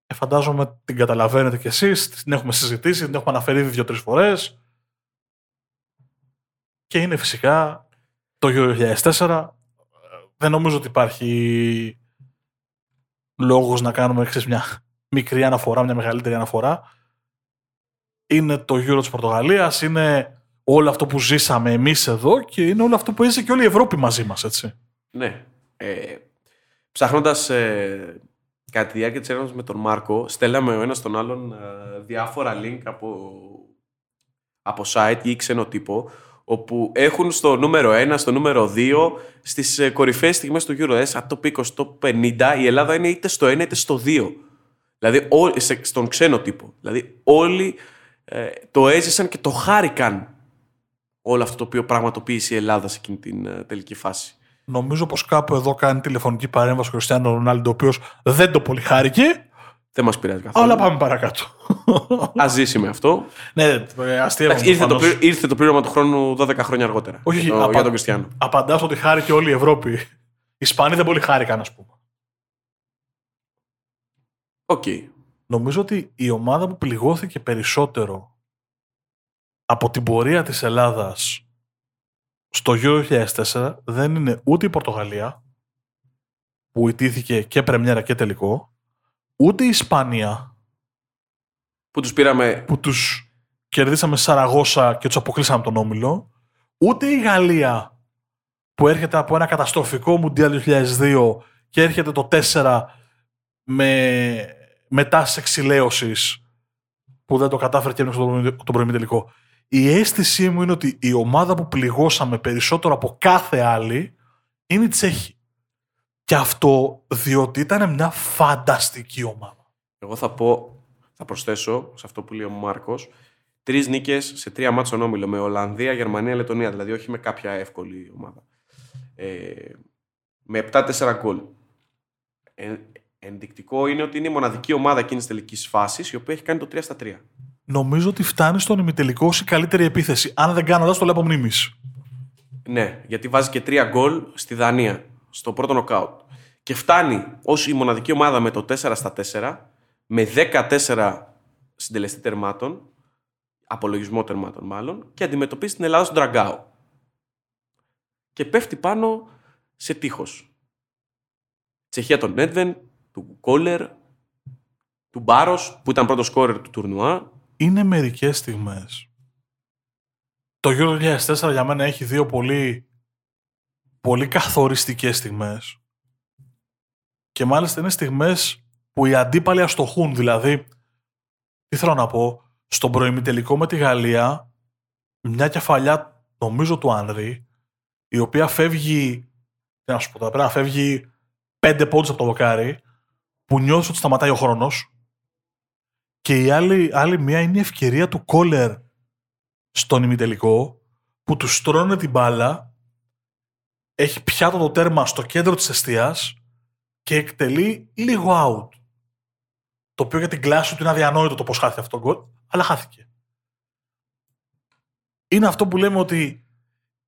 B: ε, φαντάζομαι την καταλαβαίνετε κι εσείς. Την έχουμε συζητήσει, την έχουμε αναφέρει δύο-τρεις φορές. Και είναι φυσικά το 2004. Δεν νομίζω ότι υπάρχει λόγος να κάνουμε ξέρεις, μια μικρή αναφορά, μια μεγαλύτερη αναφορά. Είναι το Euro της Πορτογαλίας, είναι όλο αυτό που ζήσαμε εμείς εδώ και είναι όλο αυτό που έζησε και όλη η Ευρώπη μαζί μας, έτσι.
A: Ναι. Ε, ψάχνοντας ε, κατά τη διάρκεια της έρευνας με τον Μάρκο, στέλναμε ο ένας τον άλλον ε, διάφορα link από, από site ή ξένο τύπο, όπου έχουν στο νούμερο 1, στο νούμερο 2, στις ε, κορυφαίες στιγμές του Euro, σαν το 20, το 50, η Ελλάδα είναι είτε στο 1 είτε στο 2. Δηλαδή, ό, σε, στον ξένο τύπο. Δηλαδή, όλοι ε, το έζησαν και το χάρηκαν όλο αυτό το οποίο πραγματοποίησε η Ελλάδα σε εκείνη την ε, τελική φάση.
B: Νομίζω πως κάπου εδώ κάνει τηλεφωνική παρέμβαση ο Χριστιανό Ρονάλντο, ο οποίος δεν το πολύ χάρηκε.
A: Δεν μας πειράζει καθόλου.
B: Αλλά πάμε παρακάτω.
A: Α ζήσει με αυτό.
B: ναι, αστείευα.
A: Ήρθε, το, πλή- ήρθε το πλήρωμα του χρόνου 12 χρόνια αργότερα.
B: Όχι,
A: για, το,
B: απα-
A: για τον Κριστιανό.
B: Απαντά ότι χάρηκε όλη η Ευρώπη. Οι Ισπανοί δεν πολύ χάρηκαν, ας πούμε.
A: Οκ.
B: Νομίζω ότι η ομάδα που πληγώθηκε περισσότερο από την πορεία της Ελλάδας στο Euro 2004 δεν είναι ούτε η Πορτογαλία που ηττήθηκε και πρεμιέρα και τελικό ούτε η Ισπανία
A: Που τους πήραμε.
B: που τους κερδίσαμε στη Σαραγώσα και τους αποκλείσαμε από τον Όμιλο ούτε η Γαλλία που έρχεται από ένα καταστροφικό Μουντιάλ 2002 και έρχεται το 4 με μετάσεις εξηλαίωσης που δεν το κατάφερε και έμεινε στον τον πρωινή τελικό. Η αίσθησή μου είναι ότι η ομάδα που πληγώσαμε περισσότερο από κάθε άλλη είναι η Τσέχη. Και αυτό διότι ήταν μια φανταστική ομάδα.
A: Εγώ θα πω, θα προσθέσω σε αυτό που λέει ο Μάρκος, τρεις νίκες σε τρία μάτια στον όμιλο με Ολλανδία, Γερμανία, Λετωνία. Δηλαδή, όχι με κάποια εύκολη ομάδα. Ε, με 7-4 γκολ. Ε, ενδεικτικό είναι ότι είναι η μοναδική ομάδα εκείνης της τελικής φάσης η οποία έχει κάνει το 3 στα 3.
B: Νομίζω ότι φτάνει στον ημιτελικό ως η καλύτερη επίθεση. Αν δεν κάνω λάθος, το λέω από μνήμης.
A: Ναι, γιατί βάζει και 3 γκολ στη Δανία, στο πρώτο νοκάουτ. Και φτάνει ως η μοναδική ομάδα με το 4 στα 4, με 14 συντελεστή τερμάτων, απολογισμό τερμάτων μάλλον, και αντιμετωπίζει την Ελλάδα στον Τραγκάο. Και πέφτει πάνω σε τείχος. Τσεχία των Νέτβεν, του Κόλερ, του Μπάρος, που ήταν πρώτος σκόρερ του τουρνουά.
B: είναι μερικές στιγμές. Το Euro 2004 για μένα έχει δύο πολύ, πολύ καθοριστικές στιγμές. Και μάλιστα είναι στιγμές που οι αντίπαλοι αστοχούν. Δηλαδή, τι θέλω να πω, στον προημιτελικό με τη Γαλλία, μια κεφαλιά, νομίζω του Άνρη, η οποία φεύγει, τι να σου πω τώρα, πρέπει να φεύγει πέντε πόντους από το δοκάρι, που νιώθεις ότι σταματάει ο χρόνος και η άλλη, άλλη μία είναι η ευκαιρία του Κόλερ στον ημιτελικό που τους στρώνε την μπάλα, έχει πιάτο το τέρμα στο κέντρο της αιστείας και εκτελεί λίγο out. Το οποίο για την κλάση του είναι αδιανόητο το πώς χάθηκε αυτό το γκολ, αλλά χάθηκε. Είναι αυτό που λέμε ότι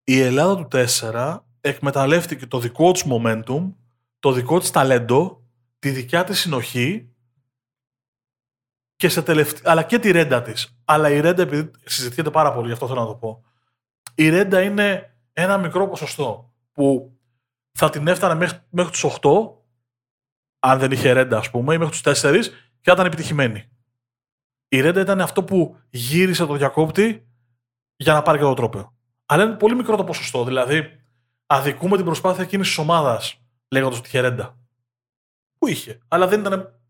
B: η Ελλάδα του 4 εκμεταλλεύτηκε το δικό της momentum, το δικό της ταλέντο, τη δικιά της συνοχή και σε τελευτ... αλλά και τη ρέντα της. Αλλά η ρέντα, επειδή συζητιέται πάρα πολύ, γι' αυτό θέλω να το πω. Η ρέντα είναι ένα μικρό ποσοστό που θα την έφτανε μέχρι, μέχρι τους 8, αν δεν είχε ρέντα, ας πούμε, ή μέχρι τους 4 και θα ήταν επιτυχημένη. Η ρέντα ήταν αυτό που γύρισε το διακόπτη για να πάρει και το τρόπαιο. Αλλά είναι πολύ μικρό το ποσοστό. Δηλαδή, αδικούμε την προσπάθεια εκείνη της ομάδας λέγοντας ότι είχε ρέντα. Που είχε. Αλλά δεν ήταν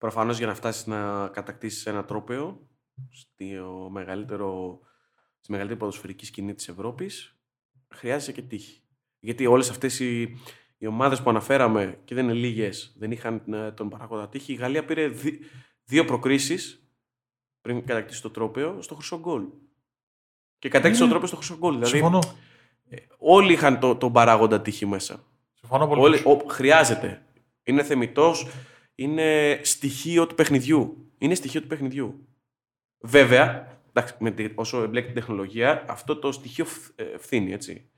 A: Προφανώς για να φτάσεις να κατακτήσεις ένα τρόπαιο στο μεγαλύτερο, στη μεγαλύτερη ποδοσφαιρική σκηνή της Ευρώπης, χρειάζεσαι και τύχη. Γιατί όλες αυτές οι, οι ομάδες που αναφέραμε και δεν είναι λίγες, δεν είχαν ε, τον παράγοντα τύχη. Η Γαλλία πήρε δι- δύο προκρίσεις πριν κατακτήσει το τρόπαιο στο χρυσό γκολ. Και κατέκτησε
B: Ναι.
A: το τρόπαιο στο χρυσό γκολ. Δηλαδή,
B: Συμφωνώ.
A: όλοι είχαν το, τον παράγοντα τύχη μέσα.
B: Συμφωνώ πολύ.
A: Όλοι, ο, χρειάζεται. Είναι θεμητός, είναι στοιχείο του παιχνιδιού. Είναι στοιχείο του παιχνιδιού. Βέβαια, εντάξει, με τη, όσο εμπλέκει την τεχνολογία, αυτό το στοιχείο φ- ε, φθήνει, έτσι.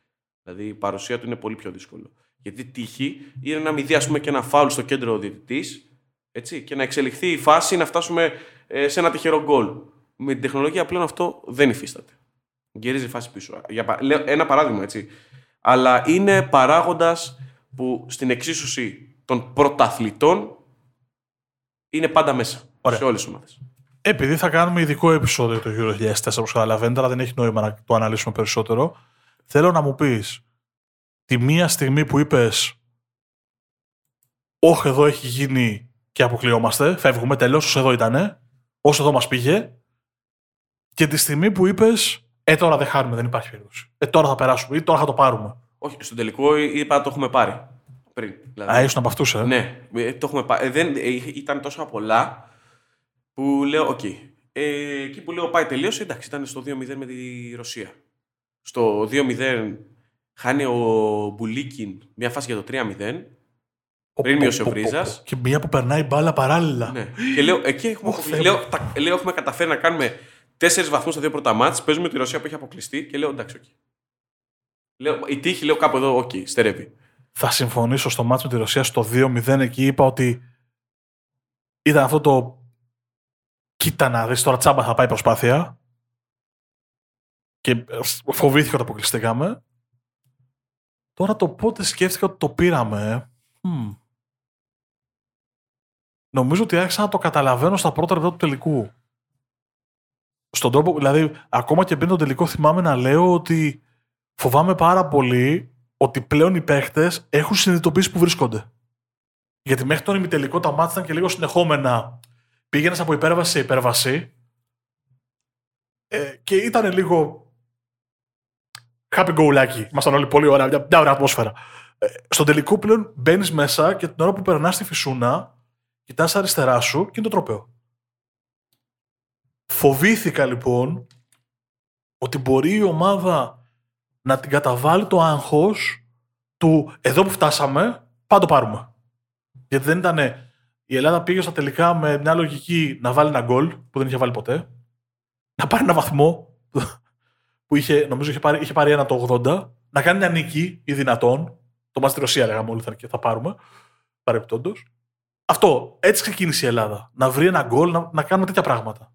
A: Δηλαδή η παρουσία του είναι πολύ πιο δύσκολο. Γιατί τύχη είναι να μην δει ας πούμε, και ένα φάουλ στο κέντρο ο διαιτητής, έτσι, και να εξελιχθεί η φάση να φτάσουμε ε, σε ένα τυχερό γκολ. Με την τεχνολογία πλέον αυτό δεν υφίσταται. Γυρίζει η φάση πίσω. Για, πα- λέω ένα παράδειγμα, έτσι. Αλλά είναι παράγοντας που στην εξίσωση των πρωταθλητών είναι πάντα μέσα.
B: Ωραία.
A: Σε όλες τις ομάδες.
B: Επειδή θα κάνουμε ειδικό επεισόδιο το Euro 2004, όπως καταλαβαίνετε, αλλά δεν έχει νόημα να το αναλύσουμε περισσότερο, θέλω να μου πεις τη μία στιγμή που είπες Όχι, εδώ έχει γίνει και αποκλειόμαστε, φεύγουμε, τελείωσε, όσο εδώ ήταν, όσο εδώ μας πήγε, και τη στιγμή που είπες Ε, τώρα δεν χάνουμε, δεν υπάρχει περίπτωση. Ε, τώρα θα περάσουμε ή τώρα θα το πάρουμε.
A: Όχι, στον τελικό είπα το έχουμε πάρει. Πριν. Δηλαδή,
B: Α, ήσουν από αυτούς, ε;
A: Ναι, ε, το έχουμε πάρει. Ε, δεν, ε, ήταν τόσο πολλά που λέω, οκ. Ε, εκεί που λέω πάει τελείωσε, εντάξει, ήταν στο 2-0 με τη Ρωσία. Στο 2-0 χάνει ο Μπουλίκιν μια φάση για το 3-0. Πριν μείωσε ο Βρίζας.
B: Και μία που περνάει μπάλα παράλληλα.
A: Ναι. και λέω, εκεί έχουμε,
B: Ωχ,
A: αποκλειστεί. λέω, τα, λέω, έχουμε καταφέρει να κάνουμε τέσσερις βαθμούς στα δύο πρώτα μάτς, Παίζουμε τη Ρωσία που έχει αποκλειστεί και λέω, εντάξει, οκ. Λέω, η τύχη, λέω κάπου εδώ, οκ, στερεύει.
B: θα συμφωνήσω στο ματς με τη Ρωσία στο 2-0 εκεί είπα ότι ήταν αυτό το κοίτα να δεις τώρα τσάμπα θα πάει η προσπάθεια και ε, φοβήθηκα ότι αποκλειστήκαμε τώρα το πότε σκέφτηκα ότι το πήραμε ε. Μμ. νομίζω ότι άρχισα να το καταλαβαίνω στα πρώτα λεπτά του τελικού στον τρόπο, δηλαδή ακόμα και πριν τον τελικό θυμάμαι να λέω ότι φοβάμαι πάρα πολύ ότι πλέον οι παίχτε έχουν συνειδητοποιήσει που βρίσκονται. Γιατί μέχρι τον ημιτελικό τα μάτια ήταν και λίγο συνεχόμενα. Πήγαινες από υπέρβαση σε υπέρβαση ε, και ήταν λίγο happy go lucky. Ήμασταν όλοι πολύ ωραία, μια, μια ωραία ατμόσφαιρα. Ε, στον τελικό πλέον μπαίνεις μέσα και την ώρα που περνάς τη φυσούνα, κοιτάς αριστερά σου και είναι το τρόπαιο. Φοβήθηκα λοιπόν ότι μπορεί η ομάδα να την καταβάλει το άγχος του εδώ που φτάσαμε, πάντα το πάρουμε. Γιατί δεν ήταν. Η Ελλάδα πήγε στα τελικά με μια λογική να βάλει ένα γκολ που δεν είχε βάλει ποτέ, να πάρει ένα βαθμό που είχε, νομίζω είχε πάρει, είχε πάρει ένα το 80, να κάνει μια νίκη ή δυνατόν. Το μας στη Ρωσία λέγαμε όλοι θα, και θα πάρουμε, παρεπτόντω. Αυτό, έτσι ξεκίνησε η Ελλάδα. Να βρει ένα γκολ, να, να κάνουμε τέτοια πράγματα.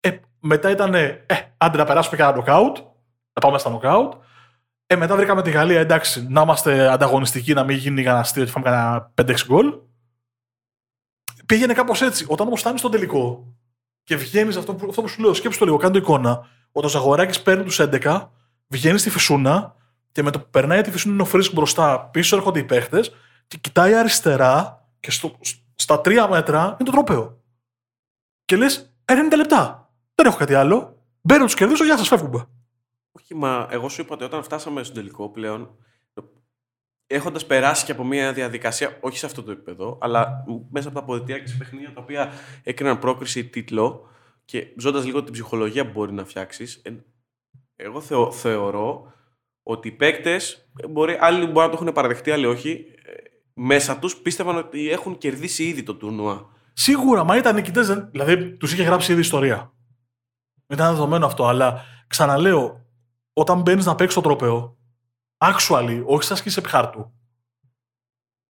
B: Ε, μετά ήταν, ε, άντε να περάσουμε και ένα νοκάουτ, να πάμε στα νοκάουτ. Ε, μετά βρήκαμε τη Γαλλία, εντάξει, να είμαστε ανταγωνιστικοί, να μην γίνει κανένα αστείο ότι φάμε κανένα 5-6 γκολ. Πήγαινε κάπως έτσι. Όταν όμως φτάνεις στο τελικό και βγαίνεις αυτό, που- αυτό που σου λέω, σκέψου το λίγο, κάνω το εικόνα. Όταν ο Ζαγοράκη παίρνει τους 11, βγαίνει στη φυσούνα και με το που περνάει τη φυσούνα είναι ο Φρίσκ μπροστά, πίσω έρχονται οι παίχτες και κοιτάει αριστερά και στο, στα τρία μέτρα είναι το τρόπαιο. Και λες, 90 λεπτά. Δεν έχω κάτι άλλο. Μπαίνω, τους κερδίζω, γεια σας, φεύγουμε.
A: Όχι, μα εγώ σου είπα ότι όταν φτάσαμε στον τελικό πλέον, έχοντας περάσει και από μια διαδικασία, όχι σε αυτό το επίπεδο, αλλά μέσα από τα αποδητήρια και σε παιχνίδια τα οποία έκριναν πρόκριση ή τίτλο και ζώντας λίγο την ψυχολογία που μπορεί να φτιάξεις, εγώ θεω- θεωρώ ότι οι παίκτες, άλλοι μπορεί να το έχουν παραδεχτεί, άλλοι όχι, ε, μέσα τους πίστευαν ότι έχουν κερδίσει ήδη το τουρνουά.
B: Σίγουρα, μα ήταν νικητέ. Δηλαδή, τους είχε γράψει ήδη ιστορία. Ήταν δεδομένο αυτό, αλλά ξαναλέω, όταν μπαίνεις να παίξεις το τρόπεο, actually, όχι σαν σκίσει επί χάρτου,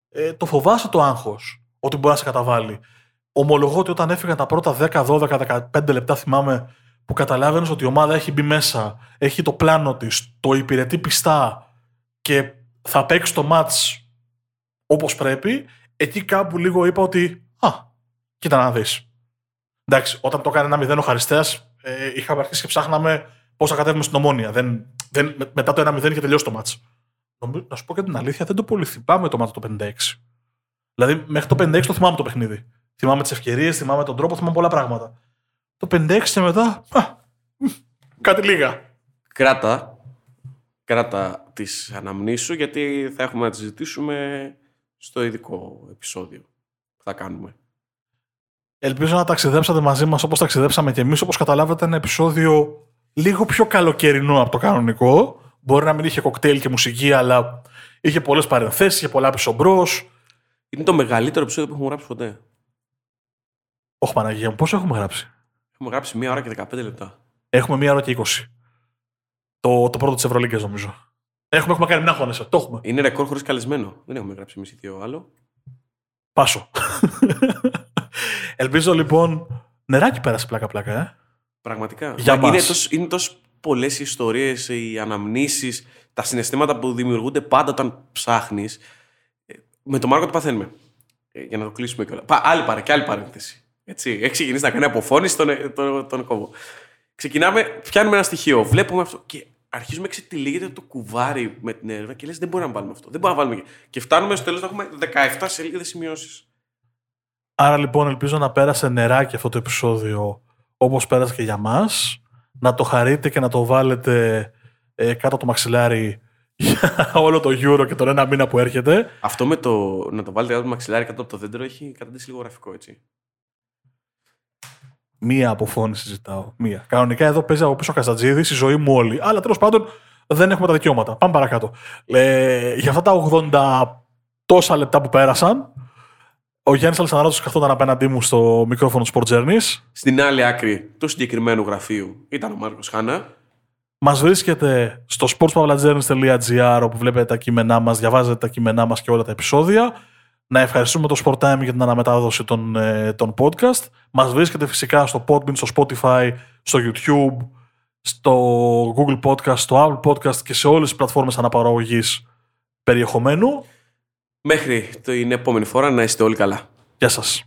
B: ε, το φοβάσαι το άγχος ότι μπορεί να σε καταβάλει. Ομολογώ ότι όταν έφυγαν τα πρώτα 10, 12, 15 λεπτά, θυμάμαι που καταλάβαινες ότι η ομάδα έχει μπει μέσα, έχει το πλάνο της, το υπηρετεί πιστά και θα παίξει το match όπως πρέπει, εκεί κάπου λίγο είπα ότι Α, κοίτα να δεις. Εντάξει, όταν το έκανε ένα μηδέν ο Χαριστέας, ε, είχαμε αρχίσει και ψάχναμε πώς θα κατέβουμε στην ομόνια. Δεν, δεν, με- μετά το 1-0 είχε τελειώσει το μάτς. Νομίζω, να σου πω και την αλήθεια, δεν το πολύ θυμάμαι το μάτι το 56. Δηλαδή, μέχρι το 56 το θυμάμαι το παιχνίδι. Θυμάμαι τις ευκαιρίες, θυμάμαι τον τρόπο, θυμάμαι πολλά πράγματα. Το 56 και μετά. Α, μ, κάτι λίγα.
A: Κράτα, κράτα τις αναμνήσω γιατί θα έχουμε να τις ζητήσουμε στο ειδικό επεισόδιο που θα κάνουμε.
B: Ελπίζω να ταξιδέψατε μαζί μας όπως ταξιδέψαμε και εμείς. Όπως καταλάβατε ένα επεισόδιο λίγο πιο καλοκαιρινό από το κανονικό. Μπορεί να μην είχε κοκτέιλ και μουσική, αλλά είχε πολλές παρενθέσεις, είχε πολλά πίσω μπρος.
A: Είναι το μεγαλύτερο επεισόδιο που έχουμε γράψει ποτέ.
B: Όχι Παναγία μου, πόσο έχουμε γράψει;
A: Έχουμε γράψει μία ώρα και 15 λεπτά.
B: Έχουμε μία ώρα και 20. Το, το πρώτο της Ευρωλίγκας, νομίζω. Έχουμε, έχουμε κάνει μια αγώνες. Το έχουμε.
A: Είναι ρεκόρ χωρίς καλεσμένο. Δεν έχουμε γράψει εμείς ή δύο άλλο.
B: Πάσο. Ελπίζω λοιπόν. Νεράκι πέρασε πλάκα-πλάκα, ε.
A: Πραγματικά.
B: Για
A: Μα είναι
B: μας.
A: τόσο, είναι τόσο πολλές οι ιστορίες, οι αναμνήσεις, τα συναισθήματα που δημιουργούνται πάντα όταν ψάχνεις. Με τον Μάρκο το παθαίνουμε. Ε, για να το κλείσουμε κιόλας. Άλλη παρά και άλλη παρένθεση. Έτσι. Έχει ξεκινήσει να κάνει αποφώνηση τον, τον, τον κόβο. Ξεκινάμε, πιάνουμε ένα στοιχείο, βλέπουμε αυτό και αρχίζουμε ξετυλίγεται το κουβάρι με την έρευνα και λες δεν μπορούμε να βάλουμε αυτό. Δεν μπορούμε να βάλουμε. Και φτάνουμε στο τέλος να έχουμε 17 σελίδες σημειώσεις.
B: Άρα λοιπόν ελπίζω να πέρασε νεράκι αυτό το επεισόδιο όπως πέρασε και για μας. Να το χαρείτε και να το βάλετε ε, κάτω από το μαξιλάρι για όλο το Euro και τον ένα μήνα που έρχεται.
A: Αυτό με το να το βάλετε κάτω από το μαξιλάρι κάτω από το δέντρο έχει καταντήσει λίγο γραφικό έτσι.
B: Μία αποφώνηση ζητάω. Μία. Κανονικά εδώ παίζει από πίσω ο Καζατζίδη, η ζωή μου όλη. Αλλά τέλος πάντων δεν έχουμε τα δικαιώματα. Πάμε παρακάτω. Ε, για αυτά τα 80 τόσα λεπτά που πέρασαν, ο Γιάννης Αλσανδράτο καθόταν απέναντί μου στο μικρόφωνο Sport Journeys.
A: Στην άλλη άκρη του συγκεκριμένου γραφείου ήταν ο Μάρκος Χάνα.
B: Μας βρίσκεται στο sportspavlajourneys.gr όπου βλέπετε τα κείμενά μας, διαβάζετε τα κείμενά μας και όλα τα επεισόδια. Να ευχαριστούμε το Sport Time για την αναμετάδοση των, ε, των podcast. Μας βρίσκεται φυσικά στο Podbean, στο Spotify, στο YouTube, στο Google Podcast, στο Apple Podcast και σε όλες τις πλατφόρμες αναπαραγωγής περιεχομένου.
A: Μέχρι την επόμενη φορά να είστε όλοι καλά.
B: Γεια σας.